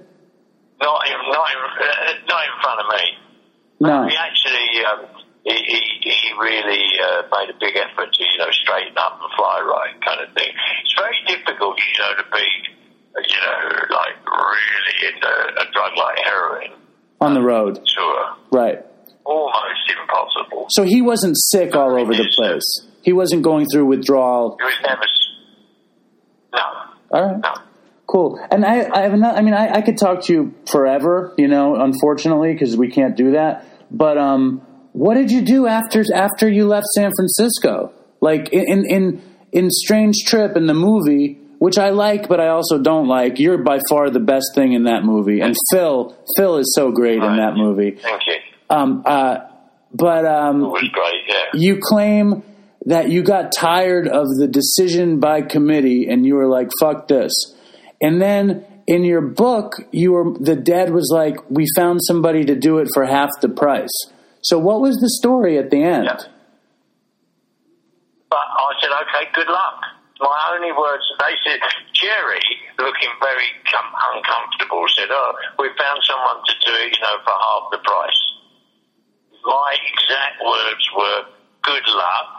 not in, not in, uh, not in front of me. No. He actually, um, he, he, he really uh, made a big effort to, you know, straighten up and fly right kind of thing. It's very difficult, you know, to be, you know, like really into a drug like heroin On the road, tour. right? Almost impossible. So he wasn't sick all over the place. He wasn't going through withdrawal. It was never. No, All right, no. Cool. And I, I have another, I mean, I, I could talk to you forever, you know. Unfortunately, because we can't do that. But um, what did you do after after you left San Francisco? Like in in in, Strange Trip in the movie, which I like, but I also don't like. You're by far the best thing in that movie, and Phil Phil is so great in that movie. Thank you. Um, uh, but It um, was great, yeah. you claim that you got tired of the decision by committee and you were like fuck this and then in your book you were the dad was like we found somebody to do it for half the price so what was the story at the end Yeah. But I said, okay, good luck. My only words, they said, Jerry, looking very com- uncomfortable, said, oh, we found someone to do it, you know, for half the price. My exact words were, good luck,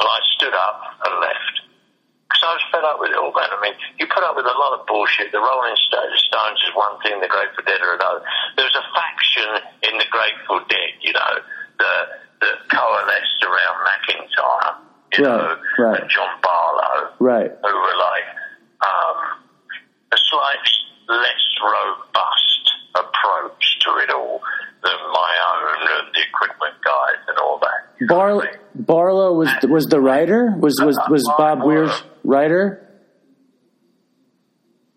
and I stood up and left. Because I was fed up with it all, man. I mean, you put up with a lot of bullshit. The Rolling Stones is one thing, the Grateful Dead are another. There's a faction in the Grateful Dead, you know, that, that coalesced around McIntire, you Right, know, right. and John Barlow, right who were like um, a slightly less robust approach to it all than my own and the equipment guys and all that. Bar- Barlow was was the writer. Was was was Bob Weir's writer?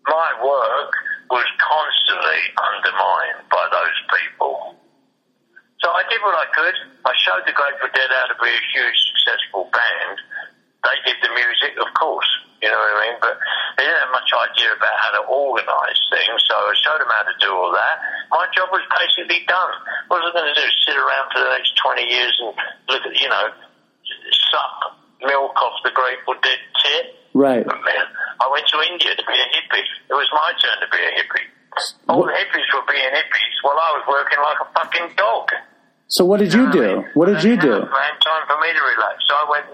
my work was constantly undermined by those people. So I did what I could. I showed the Grateful Dead how to be a huge, successful band. They did the music, of course, you know what I mean? But they didn't have much idea about how to organise things, so I showed them how to do all that. My job was basically done. What was I going to do? Sit around for the next 20 years and look at, you know, suck milk off the Grateful Dead tit? Right. But man, I went to India to be a hippie. It was my turn to be a hippie. All the hippies were being hippies while I was working like a fucking dog. So what did you do? What did you do? Time for me to relax. So I went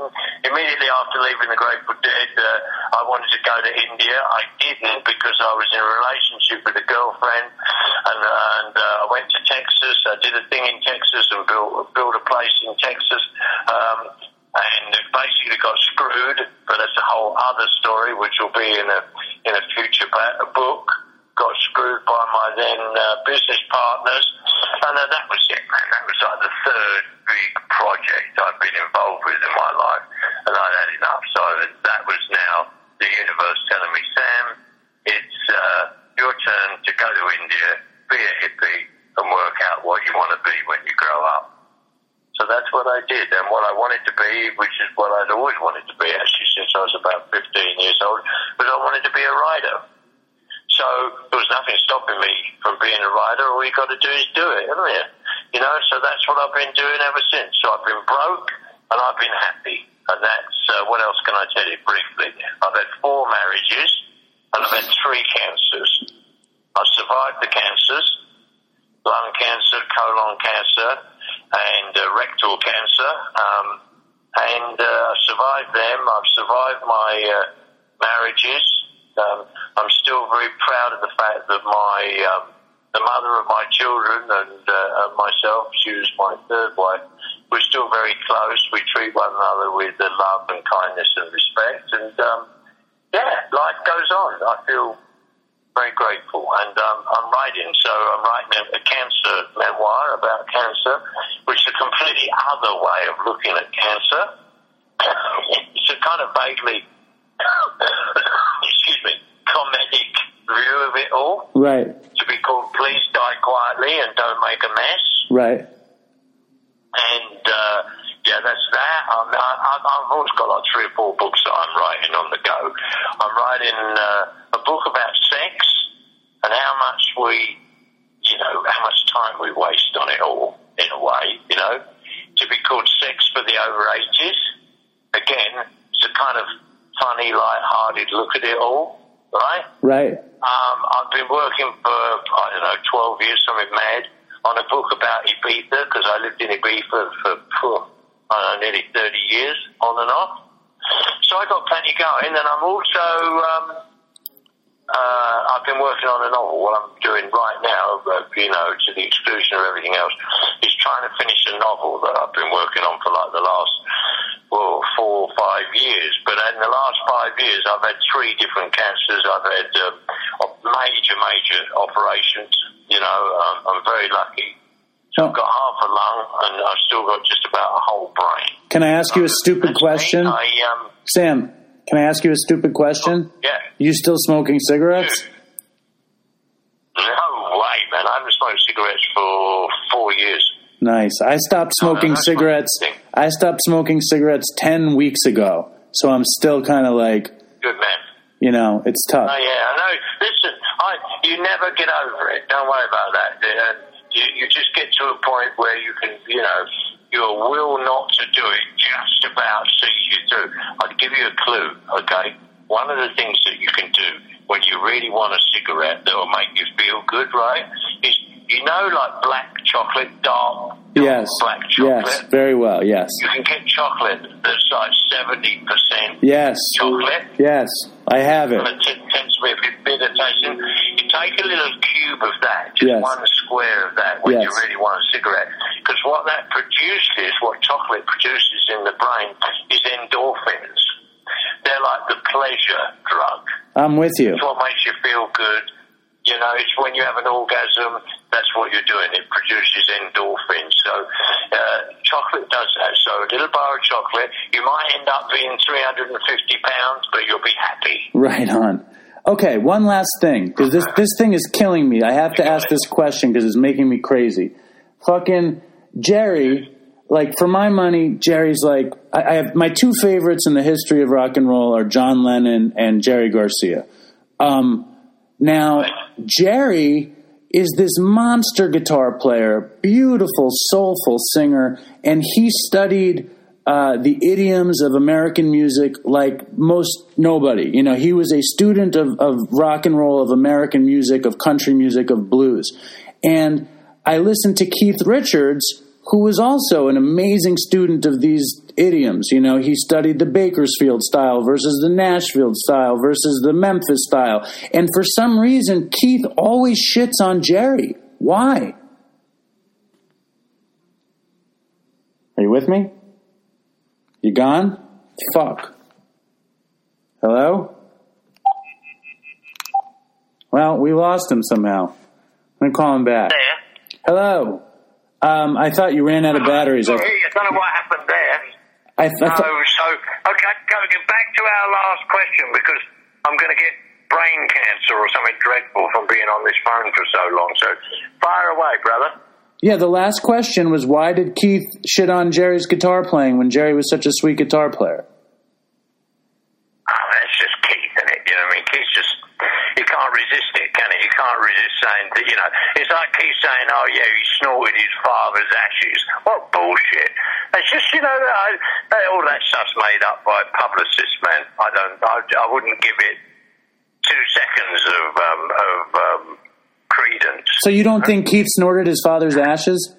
immediately after leaving the Grateful Dead. Uh, I wanted to go to India. I didn't because I was in a relationship with a girlfriend, and, and uh, I went to Texas. I did a thing in Texas and built built a place in Texas. Um, and basically got screwed, but that's a whole other story, which will be in a in a future book. Got screwed by my then uh, business partners, and uh, that was it, man. That was like the third big project I've been involved with in my life, and I'd had enough. So that was now the universe telling me, Sam, it's uh, your turn to go to India, be a hippie, and work out what you want to be when you grow up. So that's what I did, and what I wanted to be, which is what I'd always wanted to be, actually, since I was about 15 years old, was I wanted to be a writer. So there was nothing stopping me from being a writer. All you got to do is do it, isn't it? You know, so that's what I've been doing ever since. So I've been broke and I've been happy. And that's, uh, what else can I tell you briefly? I've had four marriages and I've had three cancers. I've survived the cancers, lung cancer, colon cancer, and uh, rectal cancer. Um, and uh, I've survived them. I've survived my uh, marriages. Um, I'm still very proud of the fact that my um, the mother of my children and, uh, myself, she was my third wife. We're still very close. We treat one another with uh, love and kindness and respect. And um, yeah, life goes on. I feel very grateful, and um, I'm writing. So I'm writing a, a cancer memoir about cancer, which is a completely other way of looking at cancer. it's a kind of vaguely, comedic view of it all. Right. To be called "Please Die Quietly and Don't Make a Mess." Right. And uh, yeah, that's that. I'm, I, I've always got like three or four books that I'm writing on the go. I'm writing uh, a book about sex and how much we, you know, how much time we waste on it all, in a way, you know. To be called Sex for the Over 80s, again, it's a kind of funny, light-hearted look at it all, right? Right. Um, I've been working for, I don't know, 12 years, something mad, on a book about Ibiza, because I lived in Ibiza for, for, I don't know, nearly 30 years, on and off. So I got plenty going, and I'm also, um, uh, I've been working on a novel. What I'm doing right now, uh, you know, to the exclusion of everything else, is trying to finish a novel that I've been working on for like the last, well, four or five years. But in the last five years, I've had three different cancers. I've had um, major, major operations. You know, um, I'm very lucky. So I've got half a lung, and I've still got just about a whole brain. Can I ask you a stupid That's question? I, um, Sam, can I ask you a stupid question? yeah. You still smoking cigarettes? No way, man. I haven't smoked cigarettes for four years. Nice. I stopped No, no, smoking cigarettes. I stopped smoking cigarettes 10 weeks ago. So I'm still kind of like, Good man. you know, it's tough. Oh, yeah, I know. Listen, I, you never get over it. Don't worry about that. Uh, you, you just get to a point where you can, you know, your will not to do it just about sees you through. I'll give you a clue, okay? One of the things that you can do when you really want a cigarette that will make you feel good, right, is, you know, like black chocolate, dark, Yes. black chocolate? Yes. Very well. Yes. You can get chocolate that's like 70% Yes. chocolate. Yes. I have it. it tends to be a bit bitter tasting. You take a little cube of that, just Yes. one square of that, when you really want a cigarette. Because what that produces, what chocolate produces in the brain, is endorphins. They're like the pleasure drug. I'm with you. It's what makes you feel good. You know, it's when you have an orgasm, that's what you're doing. It produces endorphins. So uh, chocolate does that. So a little bar of chocolate, you might end up being 350 pounds, but you'll be happy. Right on. Okay, one last thing because this this thing is killing me. I have to ask this question because it's making me crazy. Fucking Jerry, like for my money, Jerry's like I, I have my two favorites in the history of rock and roll are John Lennon and Jerry Garcia. Um, now Jerry is this monster guitar player, beautiful, soulful singer, and he studied uh, the idioms of American music like most nobody. You know, he was a student of, of rock and roll, of American music, of country music, of blues. And I listened to Keith Richards, who was also an amazing student of these idioms. You know, he studied the Bakersfield style versus the Nashville style versus the Memphis style. And for some reason, Keith always shits on Jerry. Why? Are you with me? You gone? Fuck. Hello? Well, we lost him somehow. I'm gonna call him back. Hello. Um, I thought you ran out of batteries. I, I don't know what happened there. I, I No, thought- so okay, go, back to our last question because I'm going to get brain cancer or something dreadful from being on this phone for so long. So fire away, brother. yeah, the last question was why did Keith shit on Jerry's guitar playing when Jerry was such a sweet guitar player? Oh, that's just Keith, isn't it? You know what I mean? You can't resist it, can it? You can't resist saying that, you know, it's like Keith saying, oh yeah, he snorted his father's ashes. What bullshit. It's just, you know, I, I- all that stuff's made up by publicists, man. I don't, I, I wouldn't give it two seconds of, um, of, um, credence. So you don't think Keith snorted his father's ashes?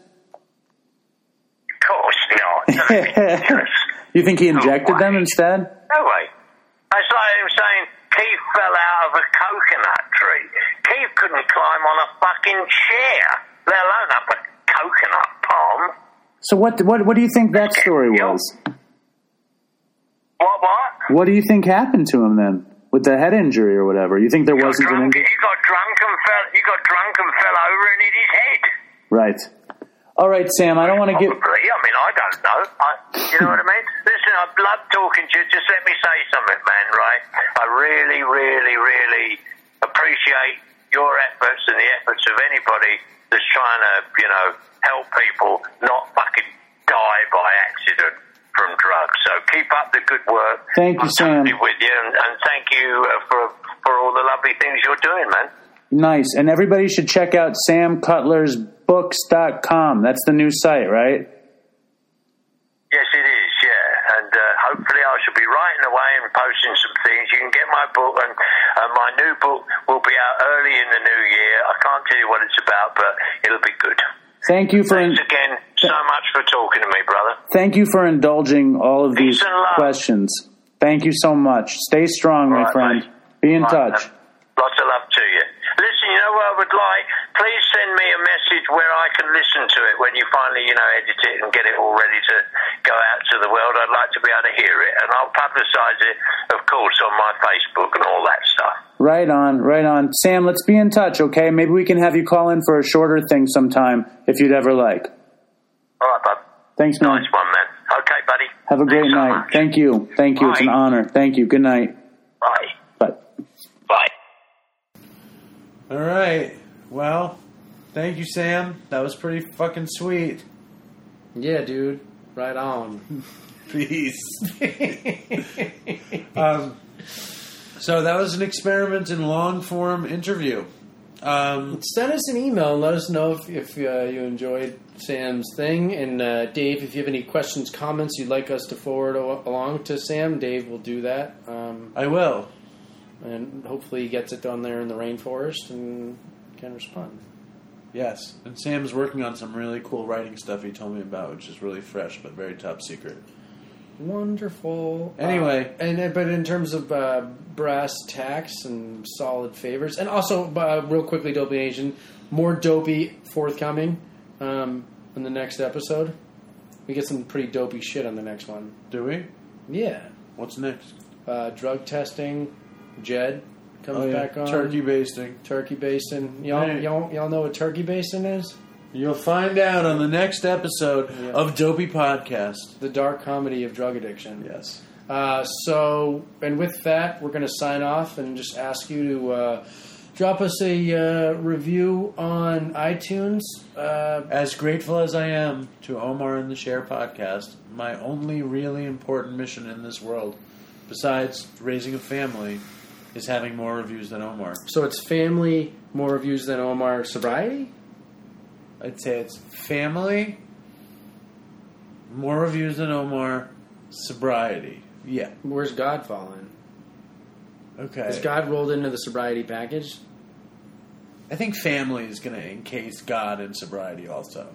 Of course not. You think he injected them instead? No way. It's like him saying Keith fell out of a coconut tree. Keith couldn't climb on a fucking chair, let alone up a coconut palm. So what what what do you think that story was? What, what? What do you think happened to him then with the head injury or whatever? You think there He wasn't an injury? he got drunk and fell. He got drunk and fell over and hit his head. Right. All right, Sam. I don't want to get. Probably. I mean, I don't know. I, you know what I mean? Listen, I love talking to you. Just let me say something, man. Right? I really, really, really appreciate your efforts and the efforts of anybody that's trying to, you know, help people not fucking die by accident from drugs. So keep up the good work. Thank you, Sam. with you, and, and thank you uh, for for all the lovely things you're doing, man. Nice. And everybody should check out samcutlersbooks.com. That's the new site, right? Yes, it is. Yeah, and uh, hopefully I shall be writing away and posting some things. You can get my book, and uh, my new book will be out early in the new year. I can't tell you what it's about, but it'll be good. Thank you for Thanks again so much for talking to me, brother. thank you for indulging all of these Peace questions. Thank you so much. Stay strong, my right, friend. mate. Be in Right, touch. Lots of love to you. Listen, you know what I would like? Please send me a message where I can listen to it when you finally, you know, edit it and get it all ready to go out to the world. I'd like to be able to hear it, and I'll publicise it, of course, on my Facebook and all that stuff. Right on, right on. Sam, let's be in touch, okay? Maybe we can have you call in for a shorter thing sometime if you'd ever like. All right, bud. Thanks, man. Nice one, man. Okay, buddy. Have a great Thanks so night. much. Thank you. Thank you. It's an honor. Thank you. Good night. Bye. Bye. Bye. All right. Well, thank you, Sam. That was pretty fucking sweet. Yeah, dude. Right on. Peace. um, so that was an experiment in long form interview. Um, Send us an email and let us know if, if uh, you enjoyed Sam's thing. And uh, Dave, if you have any questions, comments you'd like us to forward a- along to Sam, Dave will do that. Um, I will. and hopefully he gets it done there in the rainforest and can respond. Yes. And Sam's working on some really cool writing stuff he told me about, which is really fresh but very top secret. Wonderful. Anyway. Uh, and uh, but in terms of uh, brass tacks and solid favors, and also uh, real quickly, Dopey Nation, more dopey forthcoming um, in the next episode. We get some pretty dopey shit on the next one. Do we? Yeah, What's next? uh, drug testing, Jed. Comes Oh, yeah. back on. Turkey basting. Turkey basting. Y'all, Right. y'all, y'all know what turkey basting is? You'll find out on the next episode Yeah. of Dopey Podcast. The dark comedy of drug addiction. Yes. Uh, so, and with that, we're going to sign off and just ask you to uh, drop us a uh, review on iTunes. Uh, As grateful as I am to Omar and the Share podcast, my only really important mission in this world, besides raising a family, is having more reviews than Omar. so it's family, more reviews than Omar. Sobriety? I'd say it's family, more reviews than Omar, sobriety. Yeah. Where's God falling? Okay. Is God rolled into the sobriety package? I think family is going to encase God in sobriety also.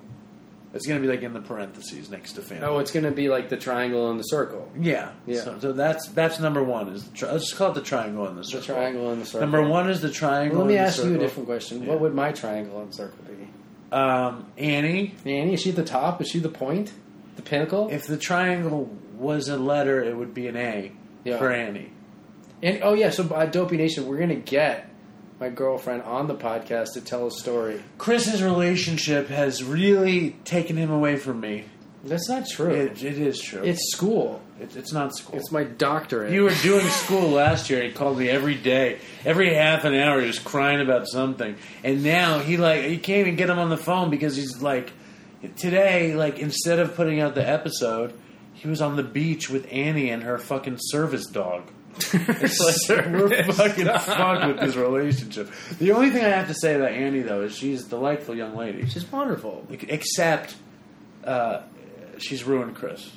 It's going to be like in the parentheses next to family. Oh, it's going to be like the triangle and the circle. yeah. Yeah. So, so that's that's number one. Is the tri- let's just call it the triangle and the The circle. triangle and the circle. Number one is the triangle. Well, let me the ask you a different question. Yeah. What would my triangle and circle be? Um, Annie, Annie, is she at the top? Is she the point? The pinnacle? if the triangle was a letter, it would be an A Yeah. for Annie. And oh yeah, so uh, Dopey Nation, we're gonna get my girlfriend on the podcast to tell a story. Chris's relationship has really taken him away from me. That's not true. It, it is true. it's school. It- it's not school. It's my doctorate. You were doing school last year. He called me every day, every half an hour. He was crying about something, and now he like he can't even get him on the phone because he's like today. Like instead of putting out the episode, he was on the beach with Annie and her fucking service dog. We're fucking fucked with this relationship. The only thing I have to say about Annie though is she's a delightful young lady. She's wonderful. Except uh, she's ruined Chris.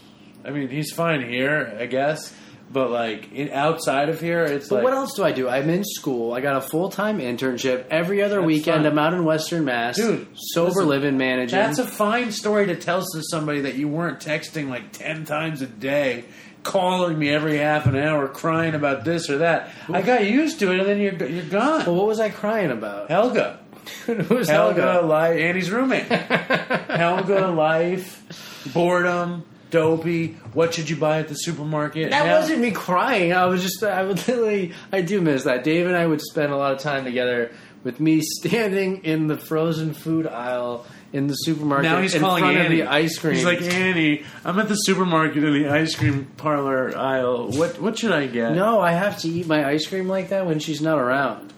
I mean, he's fine here, I guess, but like in, outside of here, it's But like what else do I do? I'm in school. I got a full time internship. Every other That's weekend, fine. I'm out in Western Mass. Dude, sober listen, living managing. That's a fine story to tell to somebody that you weren't texting like ten times a day, calling me every half an hour, crying about this or that. I got used to it, and then you're you're gone. well, what was I crying about? Helga, Who's Helga, Helga? life, Annie's roommate. Helga, life, boredom, dopey. What should you buy at the supermarket? That Hell- wasn't me crying. I was just, I would literally, I do miss that. Dave and I would spend a lot of time together with me standing in the frozen food aisle in the supermarket Now he's in calling front Annie. of the ice cream. He's like Annie. I'm at the supermarket in the ice cream parlor aisle. What what should I get? no, I have to eat my ice cream like that when she's not around.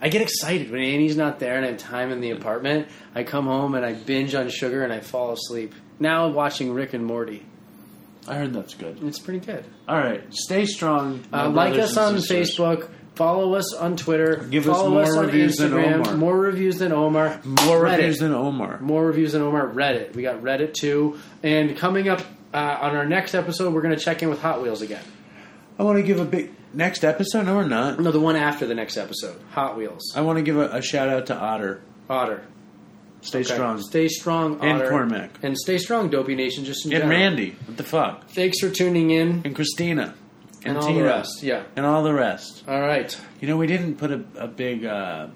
I get excited when Annie's not there and I have time in the apartment. I come home and I binge on sugar and I fall asleep. Now I'm watching Rick and Morty. I heard that's good. It's pretty good. All right, stay strong. Uh, like us and on sisters. Facebook. Follow us on Twitter. Give us follow more us on reviews than Instagram. Omar. More reviews than Omar. More Reddit. reviews than Omar. More reviews than Omar. Reddit. We got Reddit too. And coming up uh, on our next episode, we're going to check in with Hot Wheels again. I want to give a big next episode. No, we're not. No, the one after the next episode. Hot Wheels. I want to give a, a shout out to Otter. Otter. Stay Okay. strong. Stay strong, And Cormac. And stay strong, Dopey Nation. Just in And general. Randy. What the fuck? Thanks for tuning in. And Christina. And, And all the rest. Yeah. And all the rest. All right. You know, we didn't put a, a big. Uh,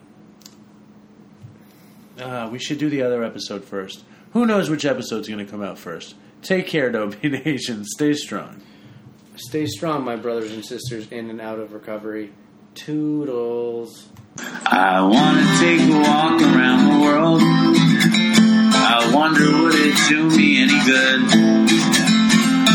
uh, we should do the other episode first. Who knows which episode's going to come out first? Take care, Dopey Nation. Stay strong. Stay strong, my brothers and sisters, in and out of recovery. Toodles. I wanna take a walk around the world. I wonder would it do me any good?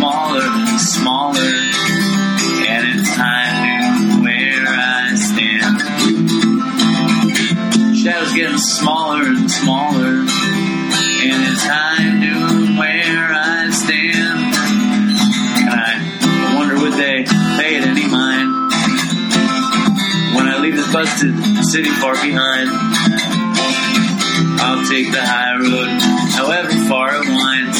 smaller, and smaller. And it's time to where I stand. Shadows getting smaller and smaller, and it's high noon where I stand. And I wonder would they pay it any mind when I leave this busted city far behind? I'll take the high road, however far it winds,